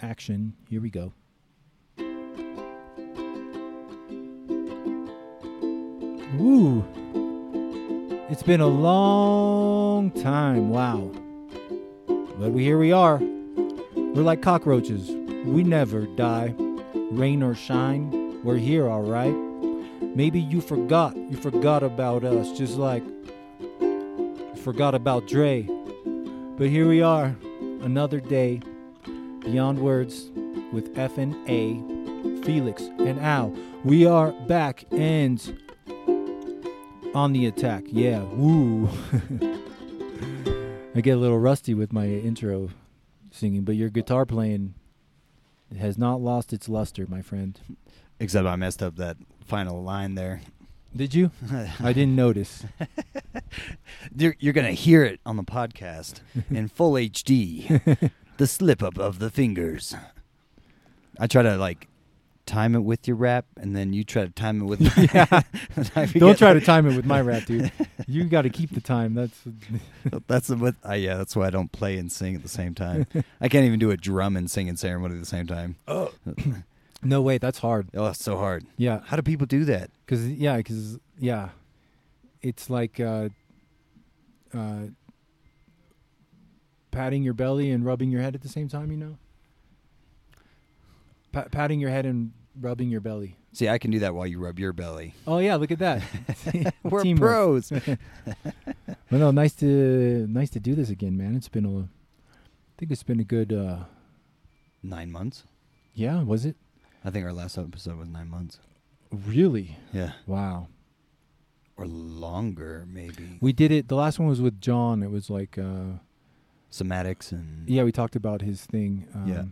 action. Here we go. Woo! It's been a long time. Wow. But we here we are. We're like cockroaches. We never die. Rain or shine, we're here, all right. Maybe you forgot. You forgot about us, just like forgot about Dre. But here we are, another day, beyond words, with F and A, Felix and Al. We are back and on the attack. Yeah, woo. I get a little rusty with my intro singing, but your guitar playing has not lost its luster, my friend. Except I messed up that final line there. Did you? I didn't notice. You're, you're going to hear it on the podcast in full HD. the slip up of the fingers. I try to like time it with your rap, and then you try to time it with. Yeah. I Don't try to time it with my rap, dude. You got to keep the time. That's That's what. I yeah, that's why I don't play and sing at the same time. I can't even do a drum and singing ceremony at the same time. Oh, no way, That's hard. oh, that's so hard. Yeah, How do people do that? because yeah, because yeah, it's like uh, uh, patting your belly and rubbing your head at the same time. You know, pa- patting your head and rubbing your belly. See, I can do that while you rub your belly. Oh yeah, look at that. We're Teamwork. pros. Well, no, nice to nice to do this again, man. It's been a, I think it's been a good. uh Nine months. Yeah, was it I think our last episode was nine months. really? Yeah, Wow. or longer maybe. We did it. The last one was with John. It was like, uh Somatics and yeah, we talked about his thing. Um, Yeah.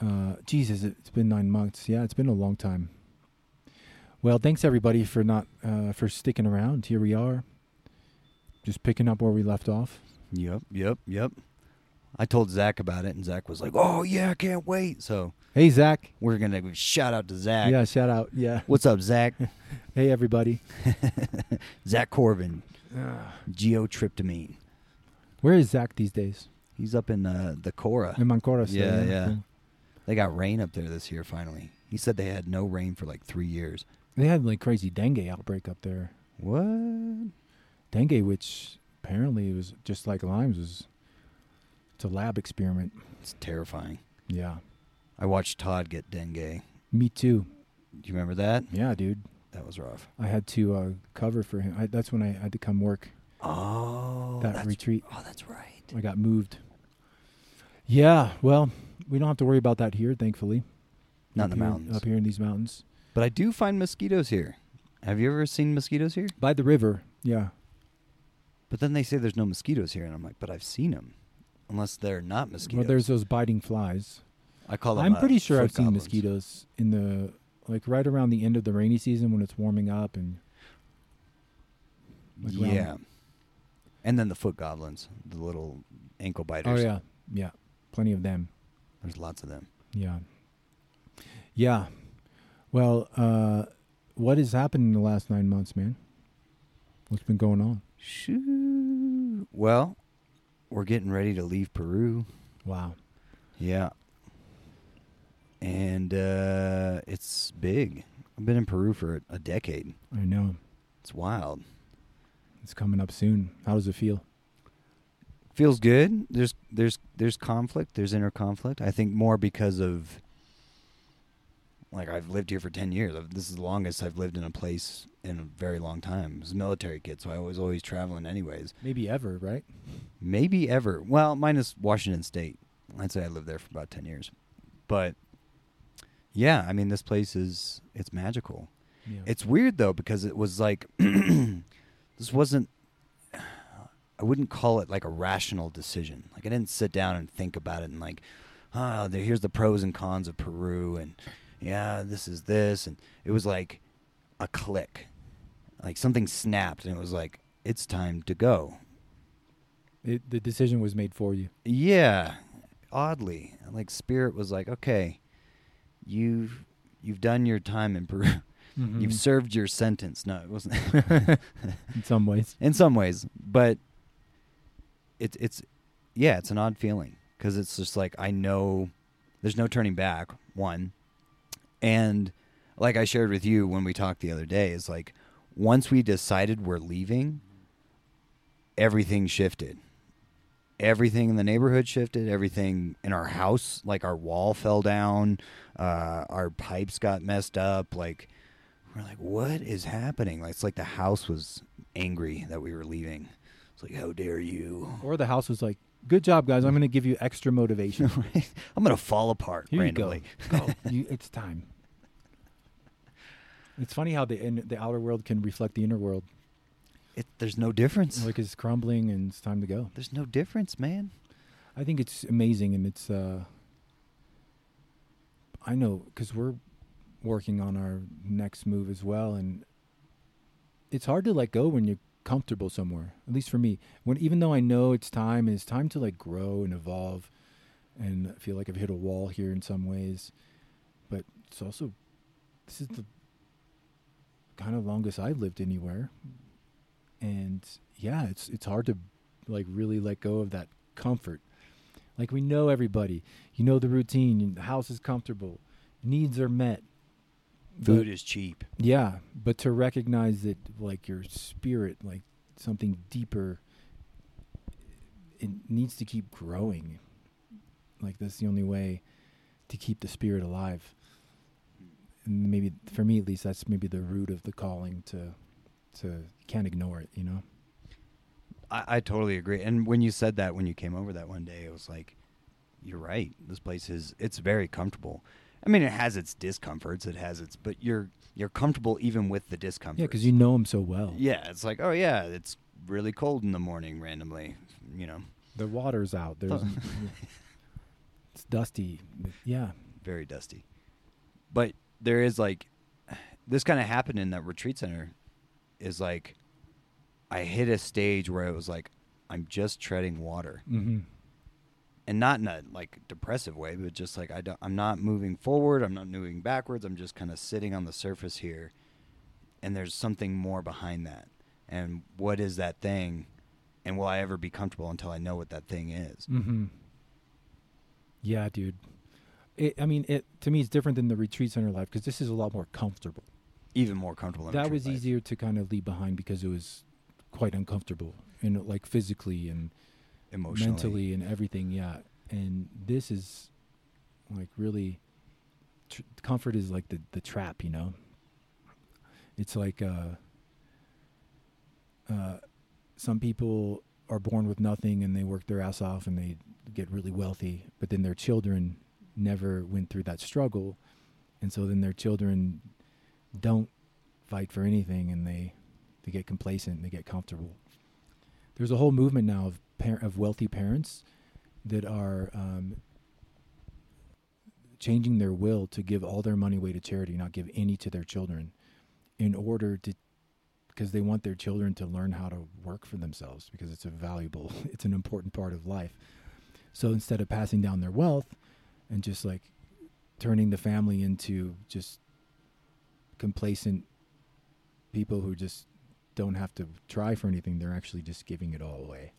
Uh, Jesus, it- it's been nine months. Yeah, it's been a long time. Well, thanks everybody for not uh, for sticking around. Here we are, just picking up where we left off. Yep, yep, yep. I told Zach about it, and Zach was like, "Oh yeah, I can't wait." So Hey, Zach. we're gonna give a shout out to Zach. Yeah, shout out. Yeah. What's up, Zach? Hey, everybody. Zach Corbin, geotryptamine. Where is Zach these days? He's up in uh, the Cora. In Mancora. still, Yeah, yeah. They got rain up there this year. Finally, he said they had no rain for like three years. They had like crazy dengue outbreak up there. What? Dengue, which apparently was just like Lyme's, was it's a lab experiment. It's terrifying. Yeah, I watched Todd get dengue. me too. Do you remember that? Yeah, dude. That was rough. I had to uh, cover for him. I, that's when I had to come work Oh, that retreat. oh, that's right. I got moved. Yeah, well, we don't have to worry about that here, thankfully. Not Up in the here- mountains. Up here in these mountains, But I do find mosquitoes here. Have you ever seen mosquitoes here? by the river. Yeah, But then they say there's no mosquitoes here, and I'm like, but I've seen them. Unless they're not mosquitoes. well, there's those biting flies. I call them. I'm uh, pretty sure I've seen goblins. mosquitoes in the like right around the end of the rainy season when it's warming up and Like around- yeah. And then the foot goblins, the little ankle biters. oh yeah, yeah, plenty of them. There's lots of them. Yeah. Yeah. Well, uh, what has happened in the last nine months, man? What's been going on? Shoo. Well, we're getting ready to leave Peru. Wow. Yeah. And uh, it's big. I've been in Peru for a decade. I know. It's wild. It's coming up soon. How does it feel? feels good. There's there's there's conflict. There's inner conflict. I think more because of like I've lived here for ten years. This is the longest I've lived in a place in a very long time. I was a military kid, so I was always traveling anyways. Maybe ever, right? Maybe ever. Well, minus Washington State. I'd say I lived there for about ten years. But yeah, I mean this place is it's magical. Yeah. It's weird though because it was like this wasn't I wouldn't call it like a rational decision. Like I didn't sit down and think about it and like, oh, here's the pros and cons of Peru and yeah, this is this and it was like a click. Like something snapped and it was like it's time to go. it, the decision was made for you. Yeah, oddly, like spirit was like, okay, you've you've done your time in Peru. You've Mhm. served your sentence. No, it wasn't. in some ways. in some ways, but it's it's yeah, it's an odd feeling because it's just like I know there's no turning back. One, and like I shared with you when we talked the other day, is like once we decided we're leaving, everything shifted. Everything in the neighborhood shifted. Everything in our house, like our wall fell down, uh, our pipes got messed up. Like we're like, what is happening? Like it's like the house was angry that we were leaving. It's like, how dare you? Or the house was like, "Good job, guys. I'm going to give you extra motivation. I'm gonna fall apart Here randomly. you go. Go. you, it's time." It's funny how the in, the outer world can reflect the inner world. It, there's no difference. Like it's crumbling and it's time to go. There's no difference, man. I think it's amazing, and it's. uh I know because we're working on our next move as well, and it's hard to let go when you're comfortable somewhere. At least for me, when even though I know it's time, it's time to like grow and evolve, and feel like I've hit a wall here in some ways, but it's also this is the kind of longest I've lived anywhere, and yeah, it's it's hard to like really let go of that comfort. Like we know everybody, you know the routine. The house is comfortable, needs are met. Food But- is cheap. yeah, but to recognize that, like your spirit, like something deeper, it needs to keep growing. Like that's the only way to keep the spirit alive. And maybe for me, at least, that's maybe the root of the calling to, to can't ignore it. You know. I, I totally agree. And when you said that, when you came over that one day, it was like, you're right. This place is it's very comfortable. I mean, it has its discomforts. It has its, but you're you're comfortable even with the discomfort. Yeah, because you know him so well. Yeah, it's like, oh yeah, it's really cold in the morning randomly. You know, The water's out. There's. it's dusty. Yeah. very dusty. But there is like this kind of happened in that retreat center is like I hit a stage where it was like I'm just treading water. Mm-hmm. And not in a like depressive way, but just like I don't, I'm not moving forward, I'm not moving backwards, I'm just kind of sitting on the surface here. And there's something more behind that. And what is that thing? And will I ever be comfortable until I know what that thing is? Mm-hmm. Yeah, dude. It, I mean, it to me, it's different than the retreat center life because this is a lot more comfortable. Even more comfortable than that retreat was life. easier to kind of leave behind because it was quite uncomfortable, you know, like physically and emotionally. mentally and everything. Yeah, and this is like really tr- comfort is like the the trap, you know. It's like uh, uh, some people are born with nothing and they work their ass off and they get really wealthy, but then their children never went through that struggle, and so then their children don't fight for anything and they they get complacent and they get comfortable. There's a whole movement now of par- of wealthy parents that are um, changing their will to give all their money away to charity, not give any to their children, in order to because they want their children to learn how to work for themselves because it's a valuable, it's an important part of life. So instead of passing down their wealth and just like turning the family into just complacent people who just don't have to try for anything, they're actually just giving it all away.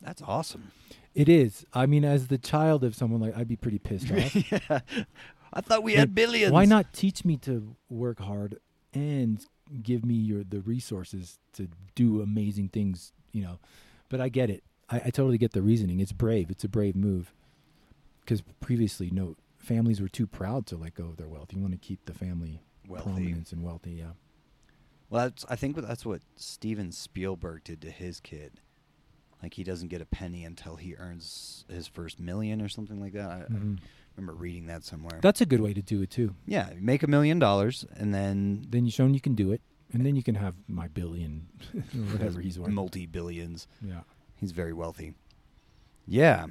That's awesome. It is. I mean, as the child of someone like, I'd be pretty pissed off. yeah. I thought we Like, had billions. Why not teach me to work hard and give me your the resources to do amazing things? You know, but I get it. I, I totally get the reasoning. It's brave. It's a brave move. Because previously, no families were too proud to let go of their wealth. You want to keep the family Wealthy. prominence and wealthy. Yeah. Well, that's, I think that's what Steven Spielberg did to his kid. Like he doesn't get a penny until he earns his first million or something like that. I, Mhm. I remember reading that somewhere. That's a good way to do it too. yeah, make a million dollars and then Then you shown you can do it, and then you can have my billion, whatever he's worth. multi billions. Yeah. He's very wealthy. Yeah.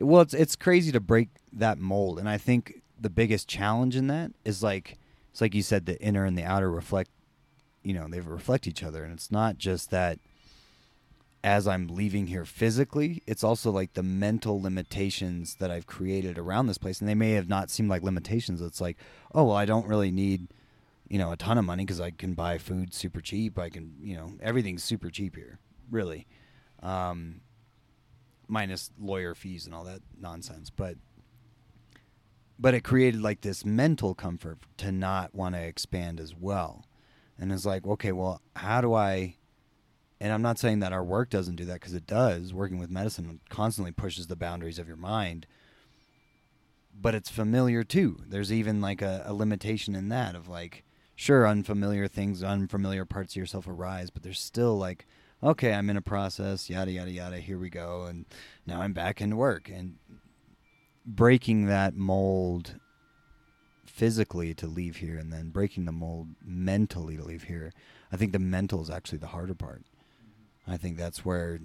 Well, it's it's crazy to break that mold, and I think the biggest challenge in that is like it's like you said, the inner and the outer reflect, you know, they reflect each other, and it's not just that. As I'm leaving here physically, it's also like the mental limitations that I've created around this place, and they may have not seemed like limitations. It's like, oh, well, I don't really need, you know, a ton of money because I can buy food super cheap. I can, you know, everything's super cheap here, really. Um, minus lawyer fees and all that nonsense. But but it created like this mental comfort to not want to expand as well. And it's like, okay, well, how do I and I'm not saying that our work doesn't do that because it does. Working with medicine constantly pushes the boundaries of your mind. But it's familiar too. There's even like a, a limitation in that of like, sure, unfamiliar things, unfamiliar parts of yourself arise, but there's still like, okay, I'm in a process, yada, yada, yada, here we go. And now I'm back into work. And breaking that mold physically to leave here and then breaking the mold mentally to leave here. I think the mental is actually the harder part. I think that's where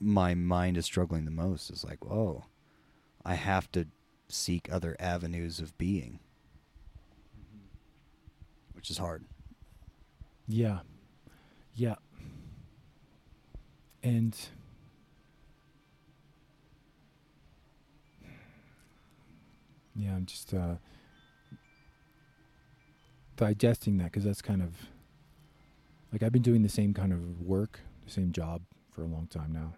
my mind is struggling the most. Is like, oh, I have to seek other avenues of being, which is hard. Yeah. Yeah. And yeah, I'm just uh, digesting that because that's kind of like I've been doing the same kind of work, same job for a long time now.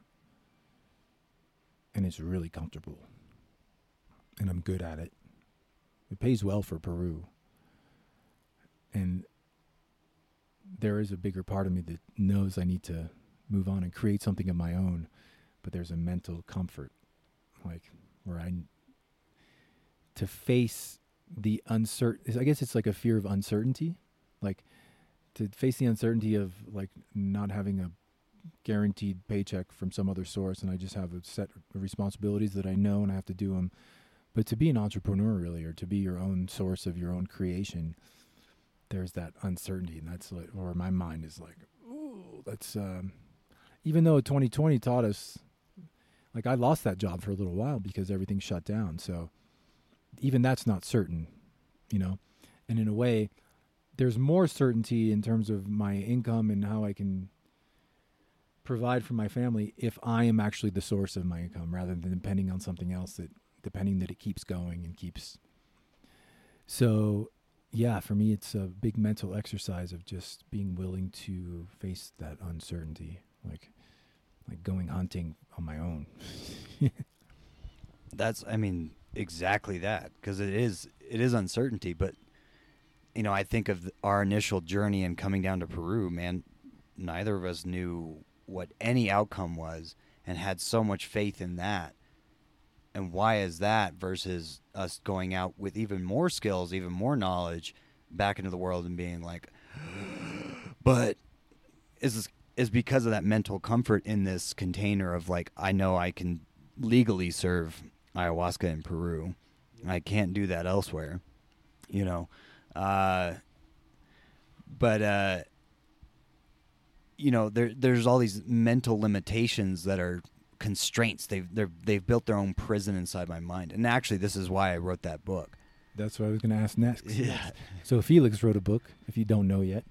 And it's really comfortable. And I'm good at it. It pays well for Peru. And there is a bigger part of me that knows I need to move on and create something of my own, but there's a mental comfort, like where I to face the uncertain. I guess it's like a fear of uncertainty, like to face the uncertainty of like not having a guaranteed paycheck from some other source, and I just have a set of responsibilities that I know and I have to do them. But to be an entrepreneur, really, or to be your own source of your own creation, there's that uncertainty, and that's like, or my mind is like, ooh, that's. Um, even though 2020 taught us, like I lost that job for a little while because everything shut down. So even that's not certain, you know. And in a way, there's more certainty in terms of my income and how I can provide for my family if I am actually the source of my income rather than depending on something else that depending that it keeps going and keeps so yeah, for me it's a big mental exercise of just being willing to face that uncertainty, like like going hunting on my own. That's, I mean, exactly that because it is it is uncertainty. But you know, I think of our initial journey and coming down to Peru. Man, neither of us knew what any outcome was, and had so much faith in that. And why is that versus us going out with even more skills, even more knowledge, back into the world and being like, but is is because of that mental comfort in this container of like I know I can legally serve ayahuasca in Peru. I can't do that elsewhere, you know. Uh, but uh, you know, there there's all these mental limitations that are constraints. They've they've built their own prison inside my mind, and actually, this is why I wrote that book. That's what I was going to ask next. Yeah. So Felix wrote a book. If you don't know yet,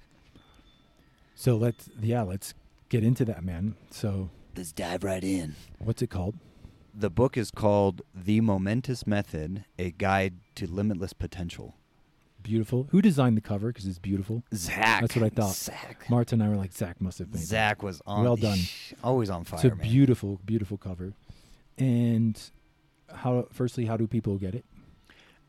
so let's yeah, let's get into that, man. So Let's dive right in. what's it called? The book is called The Momentous Method: A Guide to Limitless Potential. Beautiful. Who designed the cover? Because it's beautiful. Zach. That's what I thought. Zach. Marta and I were like, Zach must have made that. Zach was on. Well done. Always on fire, It's a man. beautiful, beautiful cover. And how? Firstly, how do people get it?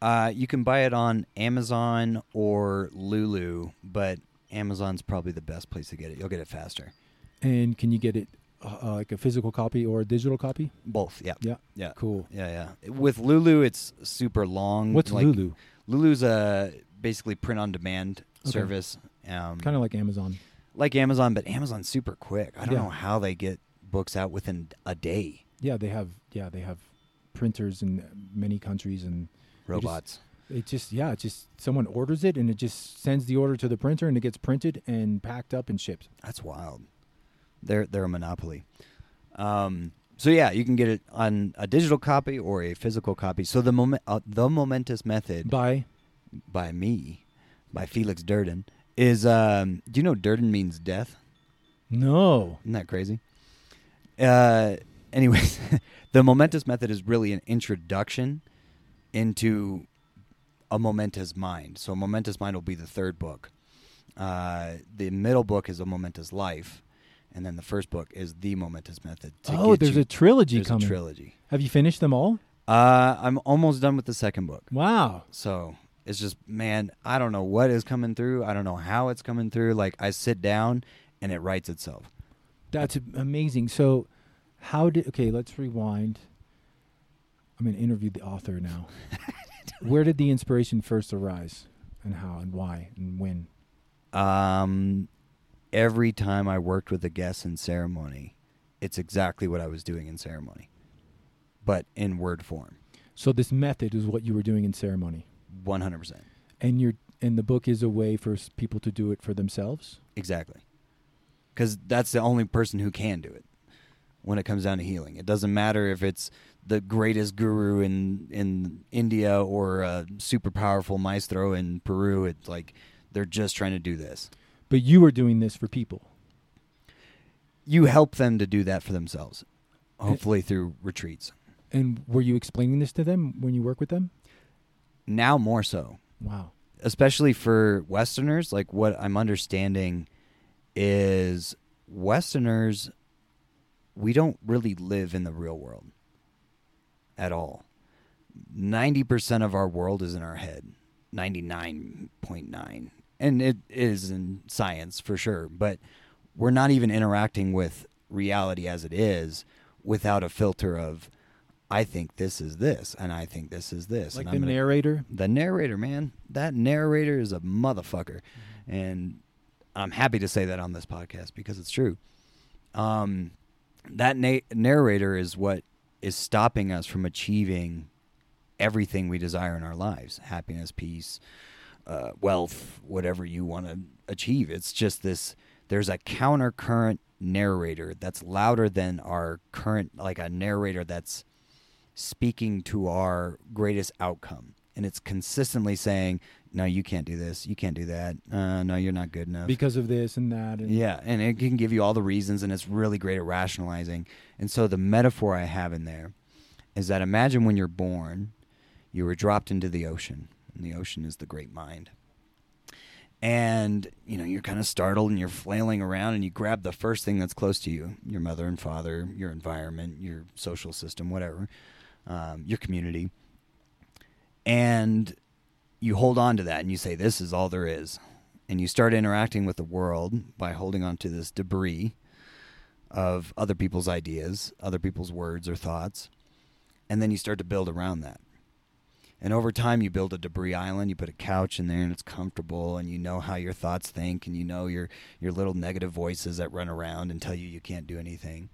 Uh, you can buy it on Amazon or Lulu, but Amazon's probably the best place to get it. You'll get it faster. And can you get it uh, uh, like a physical copy or a digital copy? Both. Yeah. Yeah. Yeah. Cool. Yeah, yeah. With Lulu, it's super long. What's like, Lulu? Lulu's a basically print on demand Okay. service. Um, Kind of like Amazon. like Amazon, but Amazon's super quick. I don't Yeah. know how they get books out within a day. Yeah, they have. Yeah, they have printers in many countries, and just- Robots. it just yeah, it just someone orders it, and it just sends the order to the printer, and it gets printed and packed up and shipped. That's wild. They're they're a monopoly. Um, so yeah, you can get it on a digital copy or a physical copy. So the moment uh, the momentous method By by me, by Felix Durden, is um, do you know Durden means death? no, Isn't that crazy? Uh, anyways, the momentous method is really an introduction into a momentous mind. So, a momentous mind will be the third book. Uh, the middle book is a momentous life, and then the first book is the momentous method. To oh, there's you- a trilogy there's coming. a trilogy. Have you finished them all? Uh, I'm almost done with the second book. Wow. So it's just, man, I don't know what is coming through. I don't know how it's coming through. Like I sit down and it writes itself. That's amazing. So, how did? Okay, let's rewind. I'm to interview the author now. Where did the inspiration first arise, and how, and why, and when? Um, every time I worked with a guest in ceremony, it's exactly what I was doing in ceremony, but in word form. So this method is what you were doing in ceremony, 100%. and your and the book is a way for people to do it for themselves. Exactly. Because that's the only person who can do it when it comes down to healing. It doesn't matter if it's the greatest guru in in India or a super powerful maestro in Peru. It's like they're just trying to do this. But you are doing this for people. You help them to do that for themselves, hopefully through retreats. And were you explaining this to them when you work with them? Now more so. Wow. especially for Westerners, like what I'm understanding is Westerners, we don't really live in the real world at all. 90% of our world is in our head, 99.9. And it is in science for sure, but we're not even interacting with reality as it is without a filter of, I think this is this, and I think this is this. Like and the I'm gonna- narrator. the narrator, man. That narrator is a motherfucker. And I'm happy to say that on this podcast because it's true. Um, that na- narrator is what is stopping us from achieving everything we desire in our lives happiness, peace, uh, wealth, whatever you want to achieve. It's just this there's a counter current narrator that's louder than our current, like a narrator that's speaking to our greatest outcome. And it's consistently saying, no, you can't do this. You can't do that. Uh, no, you're not good enough. because of this and that. And Yeah, and it can give you all the reasons, and it's really great at rationalizing. And so the metaphor I have in there is that imagine when you're born, you were dropped into the ocean, and the ocean is the great mind. And you know you're kind of startled, and you're flailing around, and you grab the first thing that's close to you: your mother and father, your environment, your social system, whatever, um, your community, and you hold on to that, and you say, "This is all there is." and you start interacting with the world by holding on to this debris of other people's ideas, other people's words or thoughts, and then you start to build around that. And over time, you build a debris island. You put a couch in there, and it's comfortable, and you know how your thoughts think, and you know your your little negative voices that run around and tell you you can't do anything.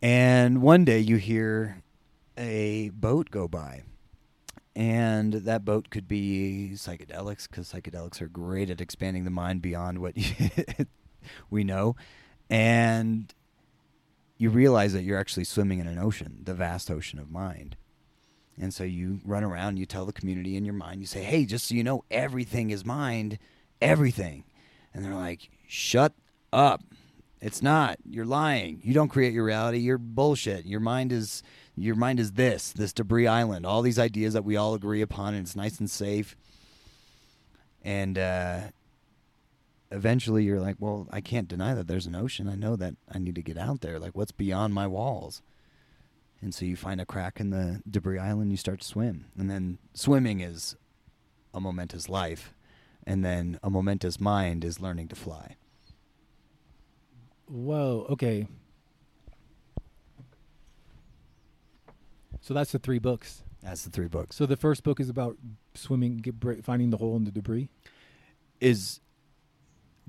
And one day, you hear a boat go by, and that boat could be psychedelics because psychedelics are great at expanding the mind beyond what we know and you realize that you're actually swimming in an ocean the vast ocean of mind and so you run around you tell the community in your mind you say hey just so you know everything is mind everything. And they're like shut up. It's not. You're lying. You don't create your reality. You're bullshit. Your mind is your mind is this this debris island all these ideas that we all agree upon and it's nice and safe. And uh eventually you're like well i can't deny that there's an ocean. I know that i need to get out there. Like what's beyond my walls and so you find a crack in the debris island you start to swim and then swimming is a momentous life and then a momentous mind is learning to fly Whoa. Okay. So that's the three books. that's the three books So the first book is about swimming, get, finding the hole in the debris. is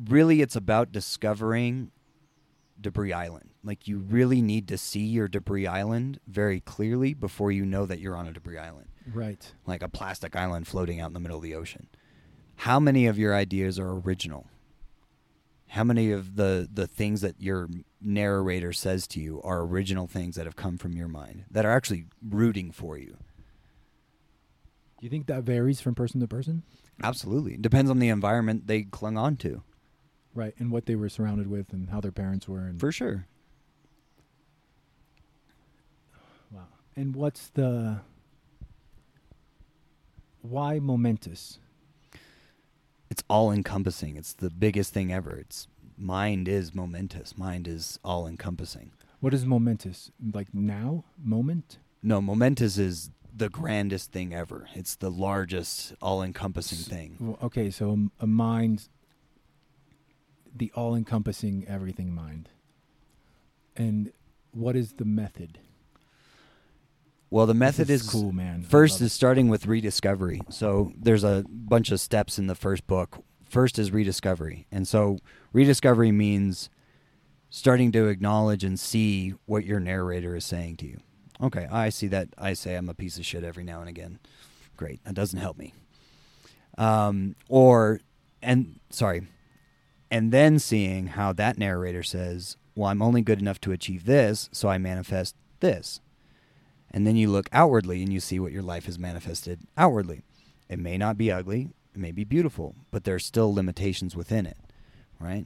really it's about discovering debris island like you really need to see your debris island very clearly before you know that you're on a debris island Right. like a plastic island floating out in the middle of the ocean how many of your ideas are original how many of the the things that your narrator says to you are original things that have come from your mind that are actually rooting for you Do you think that varies from person to person? absolutely depends on the environment they clung on to Right. And what they were surrounded with and how their parents were. And for sure Wow. And what's the why momentous? it's all encompassing. It's the biggest thing ever. It's mind is momentous. Mind is all encompassing. What is momentous? Like now? Moment? No, momentous is the grandest thing ever. It's the largest, all encompassing thing. Well, okay, so a mind, the all encompassing everything mind. And what is the method? Well, the method This is, cool, man. First is starting with rediscovery. So there's a bunch of steps in the first book. First is rediscovery. And so rediscovery means starting to acknowledge and see what your narrator is saying to you. Okay, I see that. I say I'm a piece of shit every now and again. Great. That doesn't help me. Um, or, and sorry, and then seeing how that narrator says, well, I'm only good enough to achieve this, so I manifest this. And then you look outwardly and you see what your life has manifested outwardly. It may not be ugly, it may be beautiful, but there's still limitations within it, right?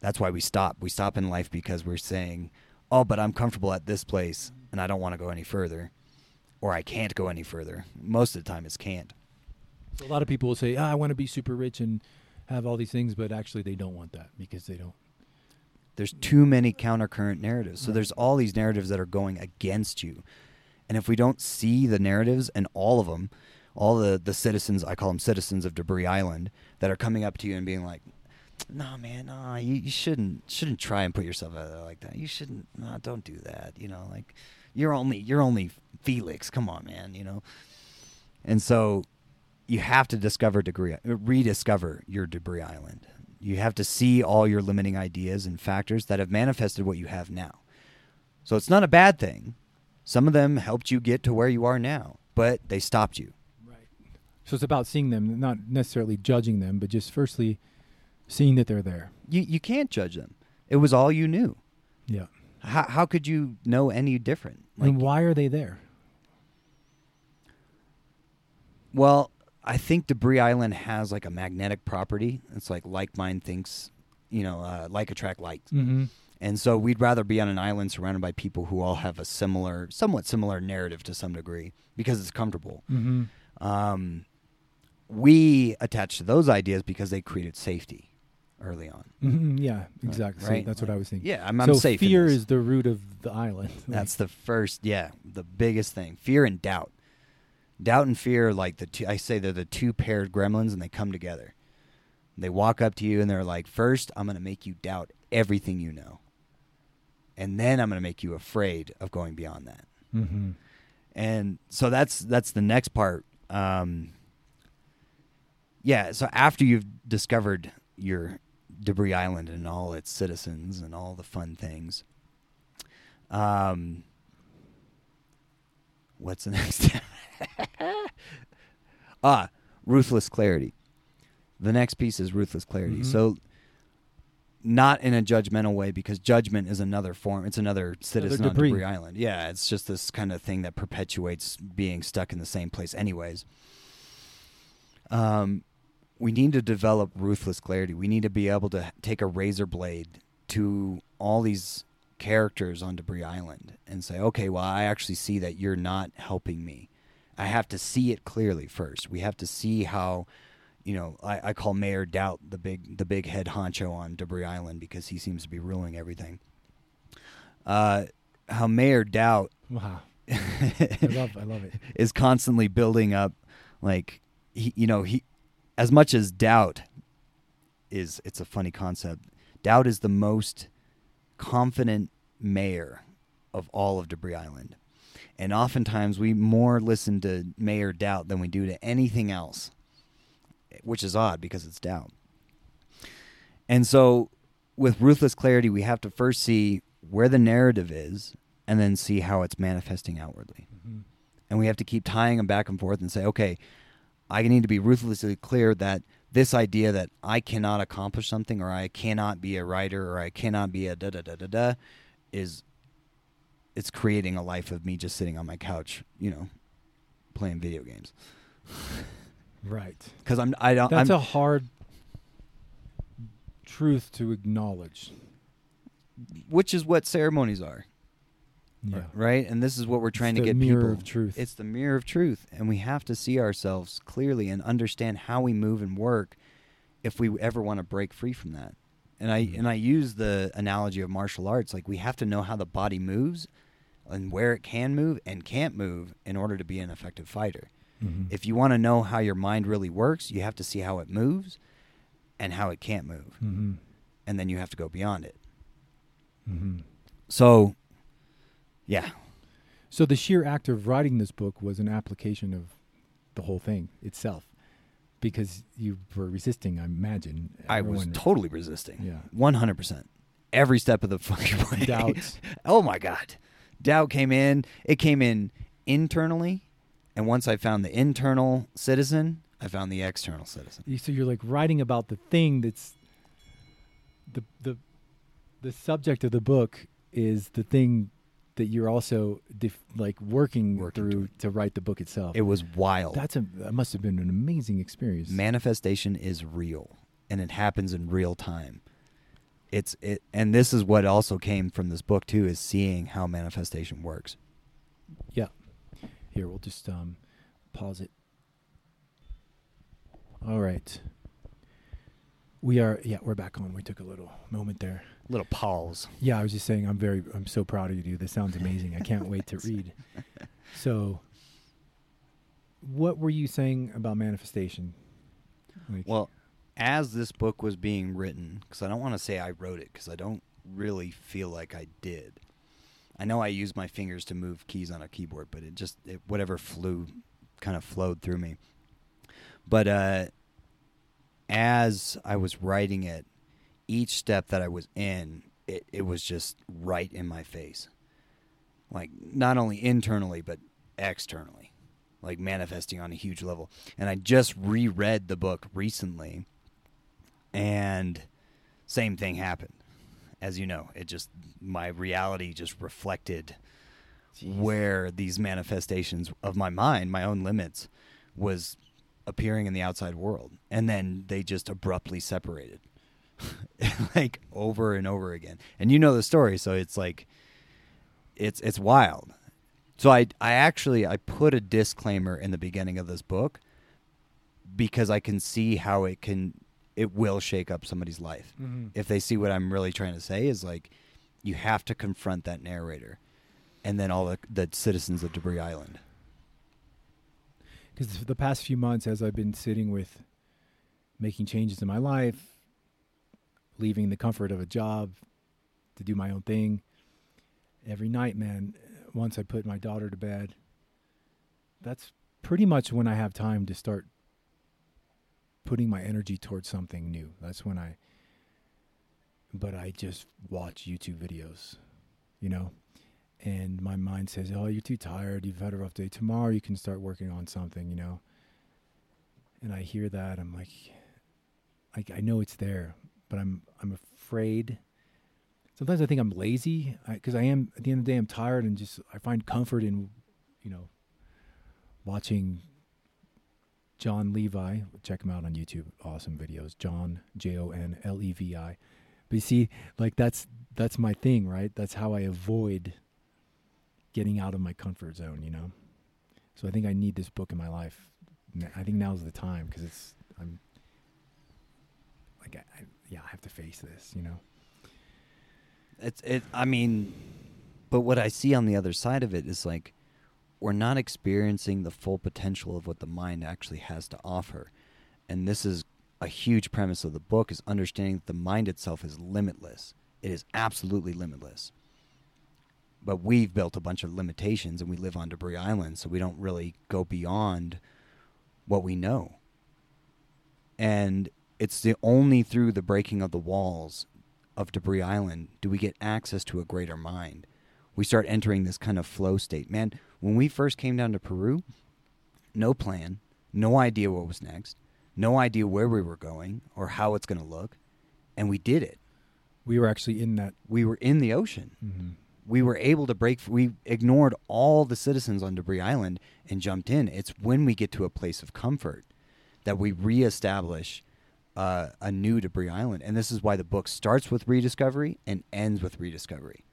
That's why we stop. We stop in life because we're saying, "Oh, but I'm comfortable at this place and I don't want to go any further." Or I can't go any further. Most of the time it's can't. So a lot of people will say, ah, I want to be super rich and have all these things, but actually they don't want that because they don't. There's too many countercurrent narratives. So Right. there's all these narratives that are going against you. And if we don't see the narratives and all of them, all the, the citizens, I call them citizens of Debris Island, that are coming up to you and being like, "No, man, no, you, you shouldn't shouldn't try and put yourself out there like that. You shouldn't, no, don't do that. You know, like you're only you're only Felix. Come on, man. You know." And so, you have to discover degree, rediscover your Debris Island. You have to see all your limiting ideas and factors that have manifested what you have now. So it's not a bad thing. Some of them helped you get to where you are now, but they stopped you. Right. So it's about seeing them, not necessarily judging them, but just firstly seeing that they're there. You you can't judge them. It was all you knew. Yeah. How how could you know any different? and why are they there? well, I think Debris Island has like a magnetic property. It's like like mind thinks, you know, uh, like attract like. Mm-hmm. And so we'd rather be on an island surrounded by people who all have a similar, somewhat similar narrative to some degree because it's comfortable. Mm-hmm. Um, we attach to those ideas because they created safety early on. hmm Yeah, exactly. So Right? that's what I was thinking. Yeah, I'm, I'm so safe. fear is the root of the island. That's the first, yeah, the biggest thing. Fear and doubt. Doubt and fear, are like the two, I say they're the two paired gremlins, and they come together. They walk up to you and they're like, first, I'm going to make you doubt everything you know, and then I'm going to make you afraid of going beyond that. mm-hmm. and so that's that's the next part um yeah so after you've discovered your debris island and all its citizens and all the fun things um what's the next ah ruthless clarity the next piece is ruthless clarity Mhm. so not in a judgmental way because judgment is another form it's another citizen on debris. debris island. Yeah it's just this kind of thing that perpetuates being stuck in the same place anyways. Um we need to develop ruthless clarity. We need to be able to take a razor blade to all these characters on debris island and say okay well i actually see that you're not helping me. I have to see it clearly first. We have to see how you know, I, I call Mayor Doubt the big the big head honcho on Debris Island because he seems to be ruling everything. Uh, how Mayor Doubt Wow. I love I love it. is constantly building up, like he, you know, he as much as doubt is it's a funny concept. Doubt is the most confident mayor of all of Debris Island, and oftentimes we more listen to Mayor Doubt than we do to anything else, which is odd because it's doubt. And so, with ruthless clarity, we have to first see where the narrative is, and then see how it's manifesting outwardly Mhm. and we have to keep tying them back and forth and say, okay, I need to be ruthlessly clear that this idea that I cannot accomplish something or I cannot be a writer or I cannot be a da da da da da is it's creating a life of me just sitting on my couch, you know, playing video games. Right. Because I'm I don't That's I'm, a hard truth to acknowledge. which is what ceremonies are, Yeah. right? And this is what we're trying It's to the get mirror people. of truth. It's the mirror of truth, and we have to see ourselves clearly and understand how we move and work if we ever want to break free from that. And I Mhm. and I use the analogy of martial arts. Like we have to know how the body moves and where it can move and can't move in order to be an effective fighter. Mhm. If you want to know how your mind really works, you have to see how it moves and how it can't move. Mhm. And then you have to go beyond it. Mhm. So yeah. So the sheer act of writing this book was an application of the whole thing itself, because you were resisting. I imagine. I was totally resisting. Yeah. One hundred percent. Every step of the fucking way. Doubts. oh my god. Doubt came in. It came in internally, and once I found the internal citizen, I found the external citizen. You- So you're like writing about the thing that's the the the subject of the book is the thing that you're also def- like working, Working through toward. to write the book itself. It was wild. That's a that must have been an amazing experience. manifestation is real and it happens in real time it's it and this is what also came from this book too is seeing how manifestation works. Here, we'll just um, pause it. All right. We are, yeah, we're back on. We took a little moment there. little pause Yeah, I was just saying, I'm very, I'm so proud of you, dude. This sounds amazing. I can't wait to read. So, what were you saying about manifestation? Like, well as this book was being written because i don't want to say i wrote it because i don't really feel like i did i know i use my fingers to move keys on a keyboard but it just it, whatever flew kind of flowed through me. But uh as i was writing it each step that i was in it, it was just right in my face. Like not only internally but externally like manifesting on a huge level. And i just reread the book recently and same thing happened as you know it just my reality just reflected Jeez. where these manifestations of my mind my own limits was appearing in the outside world. And then they just abruptly separated. Like over and over again. And you know the story so it's like it's it's wild. So i i actually i put a disclaimer in the beginning of this book because i can see how it can it will shake up somebody's life Mhm. if they see what i'm really trying to say is like you have to confront that narrator and then all the, the citizens of debris island because for the past few months as i've been sitting with making changes in my life leaving the comfort of a job to do my own thing every night man once i put my daughter to bed that's pretty much when i have time to start putting my energy towards something new that's when i but i just watch youtube videos you know and my mind says, "Oh, you're too tired. You've had a rough day. Tomorrow you can start working on something." You know. And I hear that, I'm like, like I know it's there, but I'm I'm afraid. Sometimes I think I'm lazy because I, am. At the end of the day, I'm tired and just I find comfort in, you know, watching Jon Levi. Check him out on YouTube. Awesome videos. John J O N L E V I. But you see, like that's that's my thing, right? That's how I avoid getting out of my comfort zone, you know. So I think I need this book in my life. I think now's the time because it's I'm like I, I yeah I have to face this, you know. it's it i mean but what i see on the other side of it is like we're not experiencing the full potential of what the mind actually has to offer. And this is a huge premise of the book is understanding that the mind itself is limitless. It is absolutely limitless. But we've built a bunch of limitations and we live on debris island so we don't really go beyond what we know. And it's the only through the breaking of the walls of debris island do we get access to a greater mind. We start entering this kind of flow state. Man when we first came down to peru no plan no idea what was next no idea where we were going or how it's going to look and we did it We were actually in that. we were in the ocean Mm-hmm. we were able to break we ignored all the citizens on debris island and jumped in it's when we get to a place of comfort that we reestablish uh, a new debris island and this is why the book starts with rediscovery and ends with rediscovery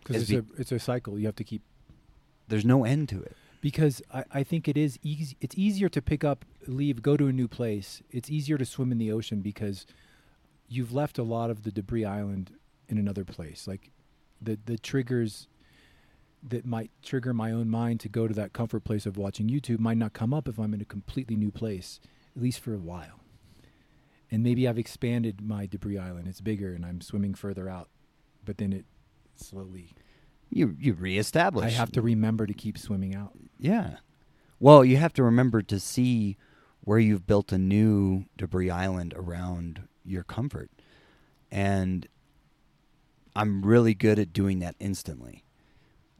Because it's be- a it's a cycle. You have to keep there's no end to it because I, I think it is easy. It's easier to pick up, leave, go to a new place. It's easier to swim in the ocean because you've left a lot of the debris island in another place. Like the the triggers that might trigger my own mind to go to that comfort place of watching YouTube might not come up if I'm in a completely new place, at least for a while. And maybe I've expanded my debris island. It's bigger and I'm swimming further out. But then it slowly You you reestablish. I have to remember to keep swimming out. Yeah. Well, you have to remember to see where you've built a new debris island around your comfort. And I'm really good at doing that instantly.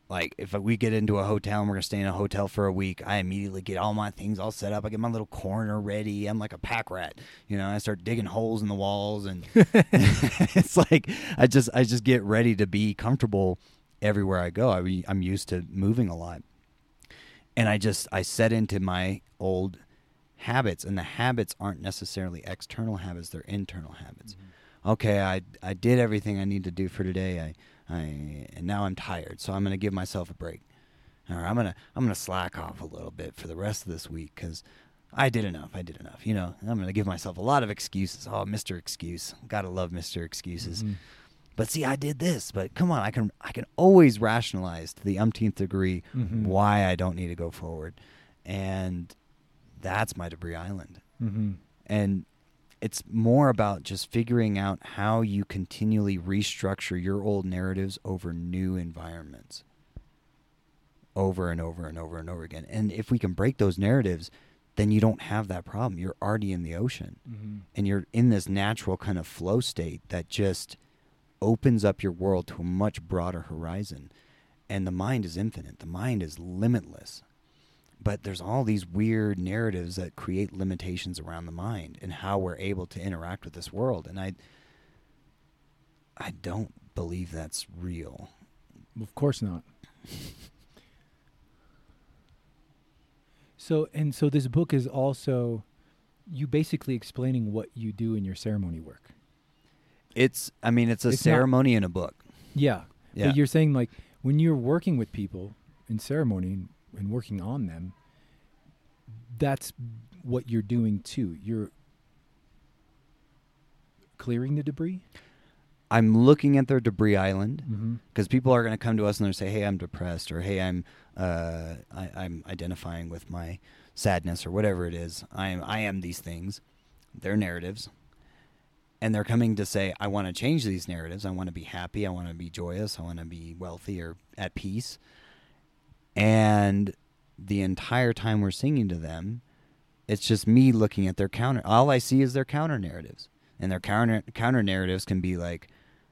Like if we get into a hotel and we're gonna stay in a hotel for a week, I immediately get all my things all set up. I get my little corner ready. I'm like a pack rat, you know. I start digging holes in the walls, and it's like I just I just get ready to be comfortable everywhere I go. I, I'm used to moving a lot, and I just I set into my old habits, and the habits aren't necessarily external habits; they're internal habits. Okay, I I did everything I need to do for today. I I and now I'm tired, so I'm going to give myself a break. Or I'm gonna I'm gonna slack off a little bit for the rest of this week because I did enough. I did enough. You know, I'm gonna give myself a lot of excuses. Oh, Mister Excuse, gotta love Mister Excuses. Mhm. But see, I did this. But come on, I can I can always rationalize to the umpteenth degree Mhm. why I don't need to go forward, and that's my debris island. Mhm. And it's more about just figuring out how you continually restructure your old narratives over new environments over and over and over and over again. And if we can break those narratives, then you don't have that problem. You're already in the ocean Mhm. and you're in this natural kind of flow state that just opens up your world to a much broader horizon. And the mind is infinite, the mind is limitless. But there's all these weird narratives that create limitations around the mind and how we're able to interact with this world. And I I don't believe that's real. Of course not. So and so this book is also you basically explaining what you do in your ceremony work. It's I mean it's a It's not- ceremony in a book. Yeah. Yeah. But you're saying like when you're working with people in ceremony and, and working on them, that's what you're doing too. You're clearing the debris. I'm looking at their debris island Mm-hmm. because people are going to come to us and they're say, "Hey, I'm depressed," or "Hey, I'm uh, I, I'm identifying with my sadness," or whatever it is. I am I am these things. They're narratives, and they're coming to say, "I want to change these narratives. I want to be happy. I want to be joyous. I want to be wealthy or at peace." And the entire time we're singing to them, it's just me looking at their counter. All I see is their counter narratives, and their counter counter narratives can be like,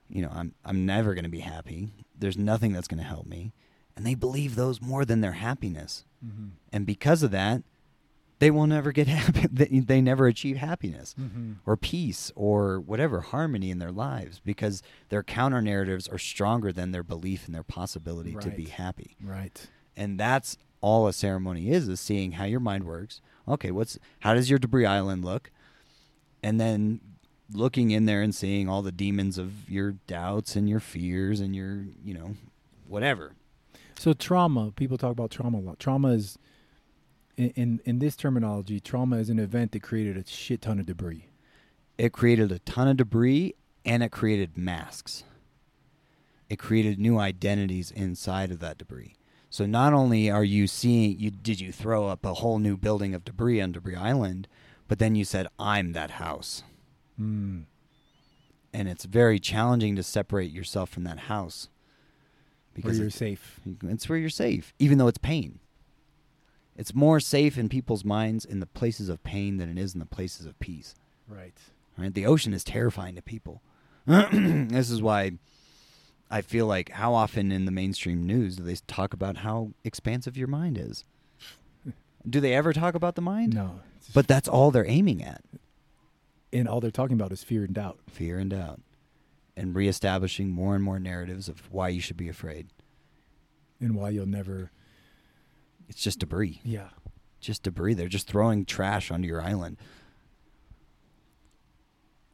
you know, I'm I'm never going to be happy. There's nothing that's going to help me, and they believe those more than their happiness, Mm-hmm. and because of that, they will never get happy. They, they never achieve happiness Mm-hmm. or peace or whatever harmony in their lives because their counter narratives are stronger than their belief in their possibility to be happy Right. and that's all a ceremony is is seeing how your mind works okay what's how does your debris island look and then looking in there and seeing all the demons of your doubts and your fears and your you know whatever So trauma, people talk about trauma a lot. Trauma is in, in in this terminology, trauma is an event that created a shit ton of debris. it created a ton of debris and it created masks it created new identities inside of that debris so not only are you seeing you did you throw up a whole new building of debris on debris island but then you said i'm that house Mm. and it's very challenging to separate yourself from that house Where because you're it's, safe. it's where you're safe even though it's pain it's more safe in people's minds in the places of pain than it is in the places of peace. Right. right? The ocean is terrifying to people. This is why i feel like how often in the mainstream news do they talk about how expansive your mind is? Do they ever talk about the mind? No. but that's all they're aiming at. And all they're talking about is fear and doubt. fear and doubt. And reestablishing more and more narratives of why you should be afraid. And why you'll never it's just debris. Yeah. just debris. They're just throwing trash onto your island.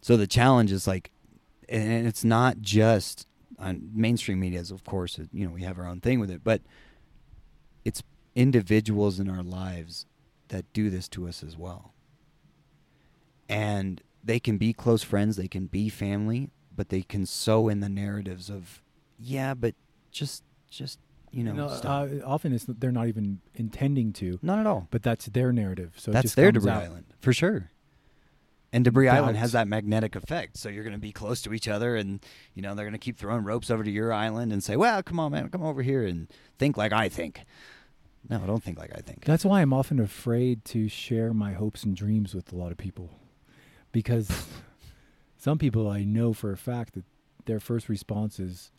So the challenge is like and it's not just on mainstream medias of course you know we have our own thing with it but it's individuals in our lives that do this to us as well. And they can be close friends, they can be family, but they can sow in the narratives of, yeah, but just just you know, No, stop. uh, often it's they're not even intending to, not at all. but that's their narrative. So That's their Debris out. Island for sure. And Debris Island has that magnetic effect, so you're going to be close to each other, and you know they're going to keep throwing ropes over to your island and say, "Well, come on, man, come over here and think like I think." No, don't think like I think. That's why I'm often afraid to share my hopes and dreams with a lot of people, because some people I know for a fact that their first response is,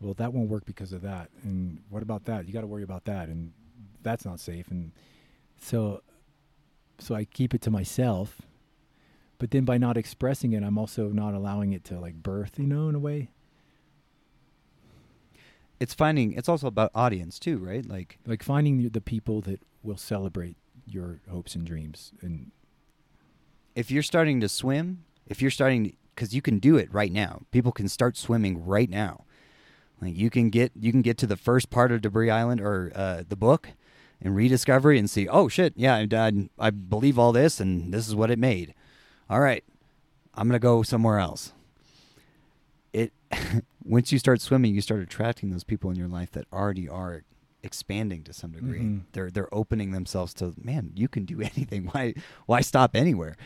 "Well, that won't work because of that," and what about that? You got to worry about that, and that's not safe, and so, so I keep it to myself. But then by not expressing it, I'm also not allowing it to like birth, you know, in a way. It's finding. It's also about audience too, right? Like Like finding the- the people that will celebrate your hopes and dreams, and if you're starting to swim, if you're starting because you can do it right now. People can start swimming right now. Like you can get you can get to the first part of Debris Island or uh, the book and rediscovery and see. Oh shit, yeah, I, I, I believe all this and this is what it made. All right, I'm gonna go somewhere else. It once you start swimming, you start attracting those people in your life that already are expanding to some degree. Mhm. They're they're opening themselves to man. You can do anything. Why why stop anywhere?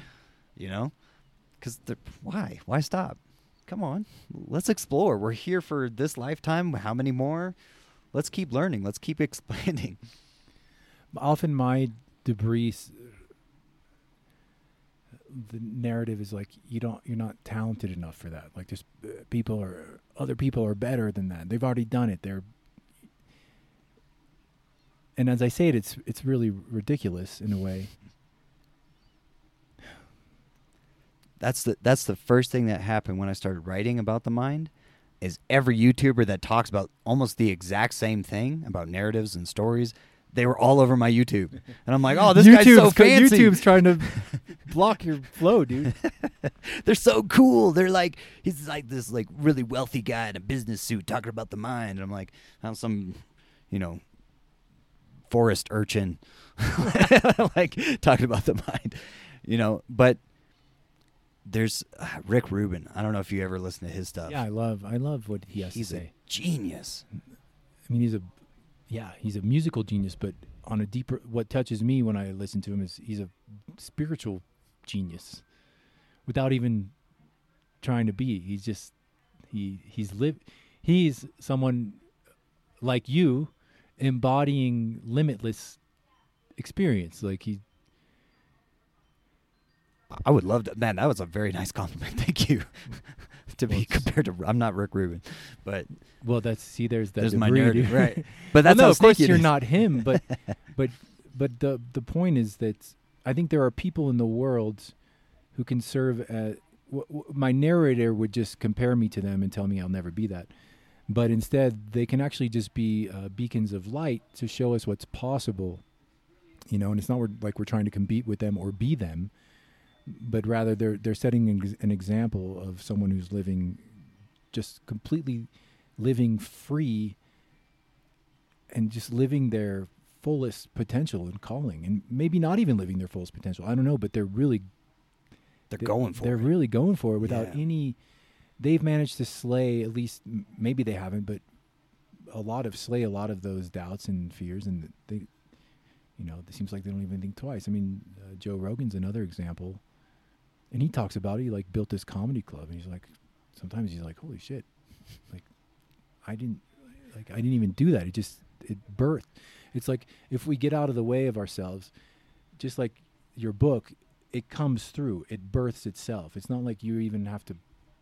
You know, because why why stop? Come on, let's explore. We're here for this lifetime. How many more? Let's keep learning. Let's keep expanding. often my debris the narrative is like you don't you're not talented enough for that like there's uh, people are other people are better than that they've already done it they're and as i say it it's it's really ridiculous in a way That's the that's the first thing that happened when I started writing about the mind. Is every YouTuber that talks about almost the exact same thing about narratives and stories, they were all over my YouTube, and I'm like, oh, this guy's so fancy. youtube's trying to block your flow dude They're so cool. They're like he's like this like really wealthy guy in a business suit talking about the mind, and I'm like, I'm some, you know, forest urchin, like talking about the mind, you know. But there's uh, Rick Rubin. I don't know if you ever listen to his stuff. yeah i love i love what he has he's to a say genius. I mean, he's a yeah, he's a musical genius, but on a deeper. What touches me when I listen to him is he's a spiritual genius, without even trying to be. He's just he he's live. He's someone like you, embodying limitless experience. Like he I would love to. Man, that was a very nice compliment. Thank you. to Well, be compared to, I'm not Rick Rubin, but well, that's see, there's that there's my narrative, right? But that's well, no, of course you're is. not him, but but but the the point is that I think there are people in the world who can serve as w- w- my narrator would just compare me to them and tell me I'll never be that, but instead they can actually just be uh, beacons of light to show us what's possible, you know. And it's not we're, like we're trying to compete with them or be them, but rather they're they're setting an, an example of someone who's living just completely living free and just living their fullest potential and calling and maybe not even living their fullest potential i don't know but they're really They're they- going for they're it. really going for it without Yeah. any they've managed to slay at least maybe they haven't but a lot of slay a lot of those doubts and fears and they you know it seems like they don't even think twice i mean uh, joe rogan's another example and he talks about it he like built this comedy club and he's like sometimes he's like holy shit. Like i didn't like i didn't even do that. It just it birthed. It's like if we get out of the way of ourselves just like your book it comes through. It births itself. It's not like you even have to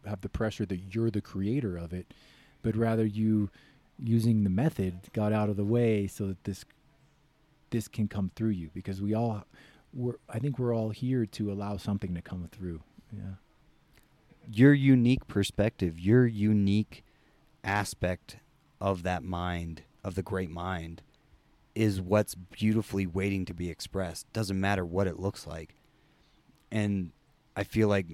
have the pressure that you're the creator of it but rather you using the method got out of the way so that this this can come through you. Because we all we're i think we're all here to allow something to come through yeah your unique perspective, your unique aspect of that mind, of the great mind, is what's beautifully waiting to be expressed. Doesn't matter what it looks like. And I feel like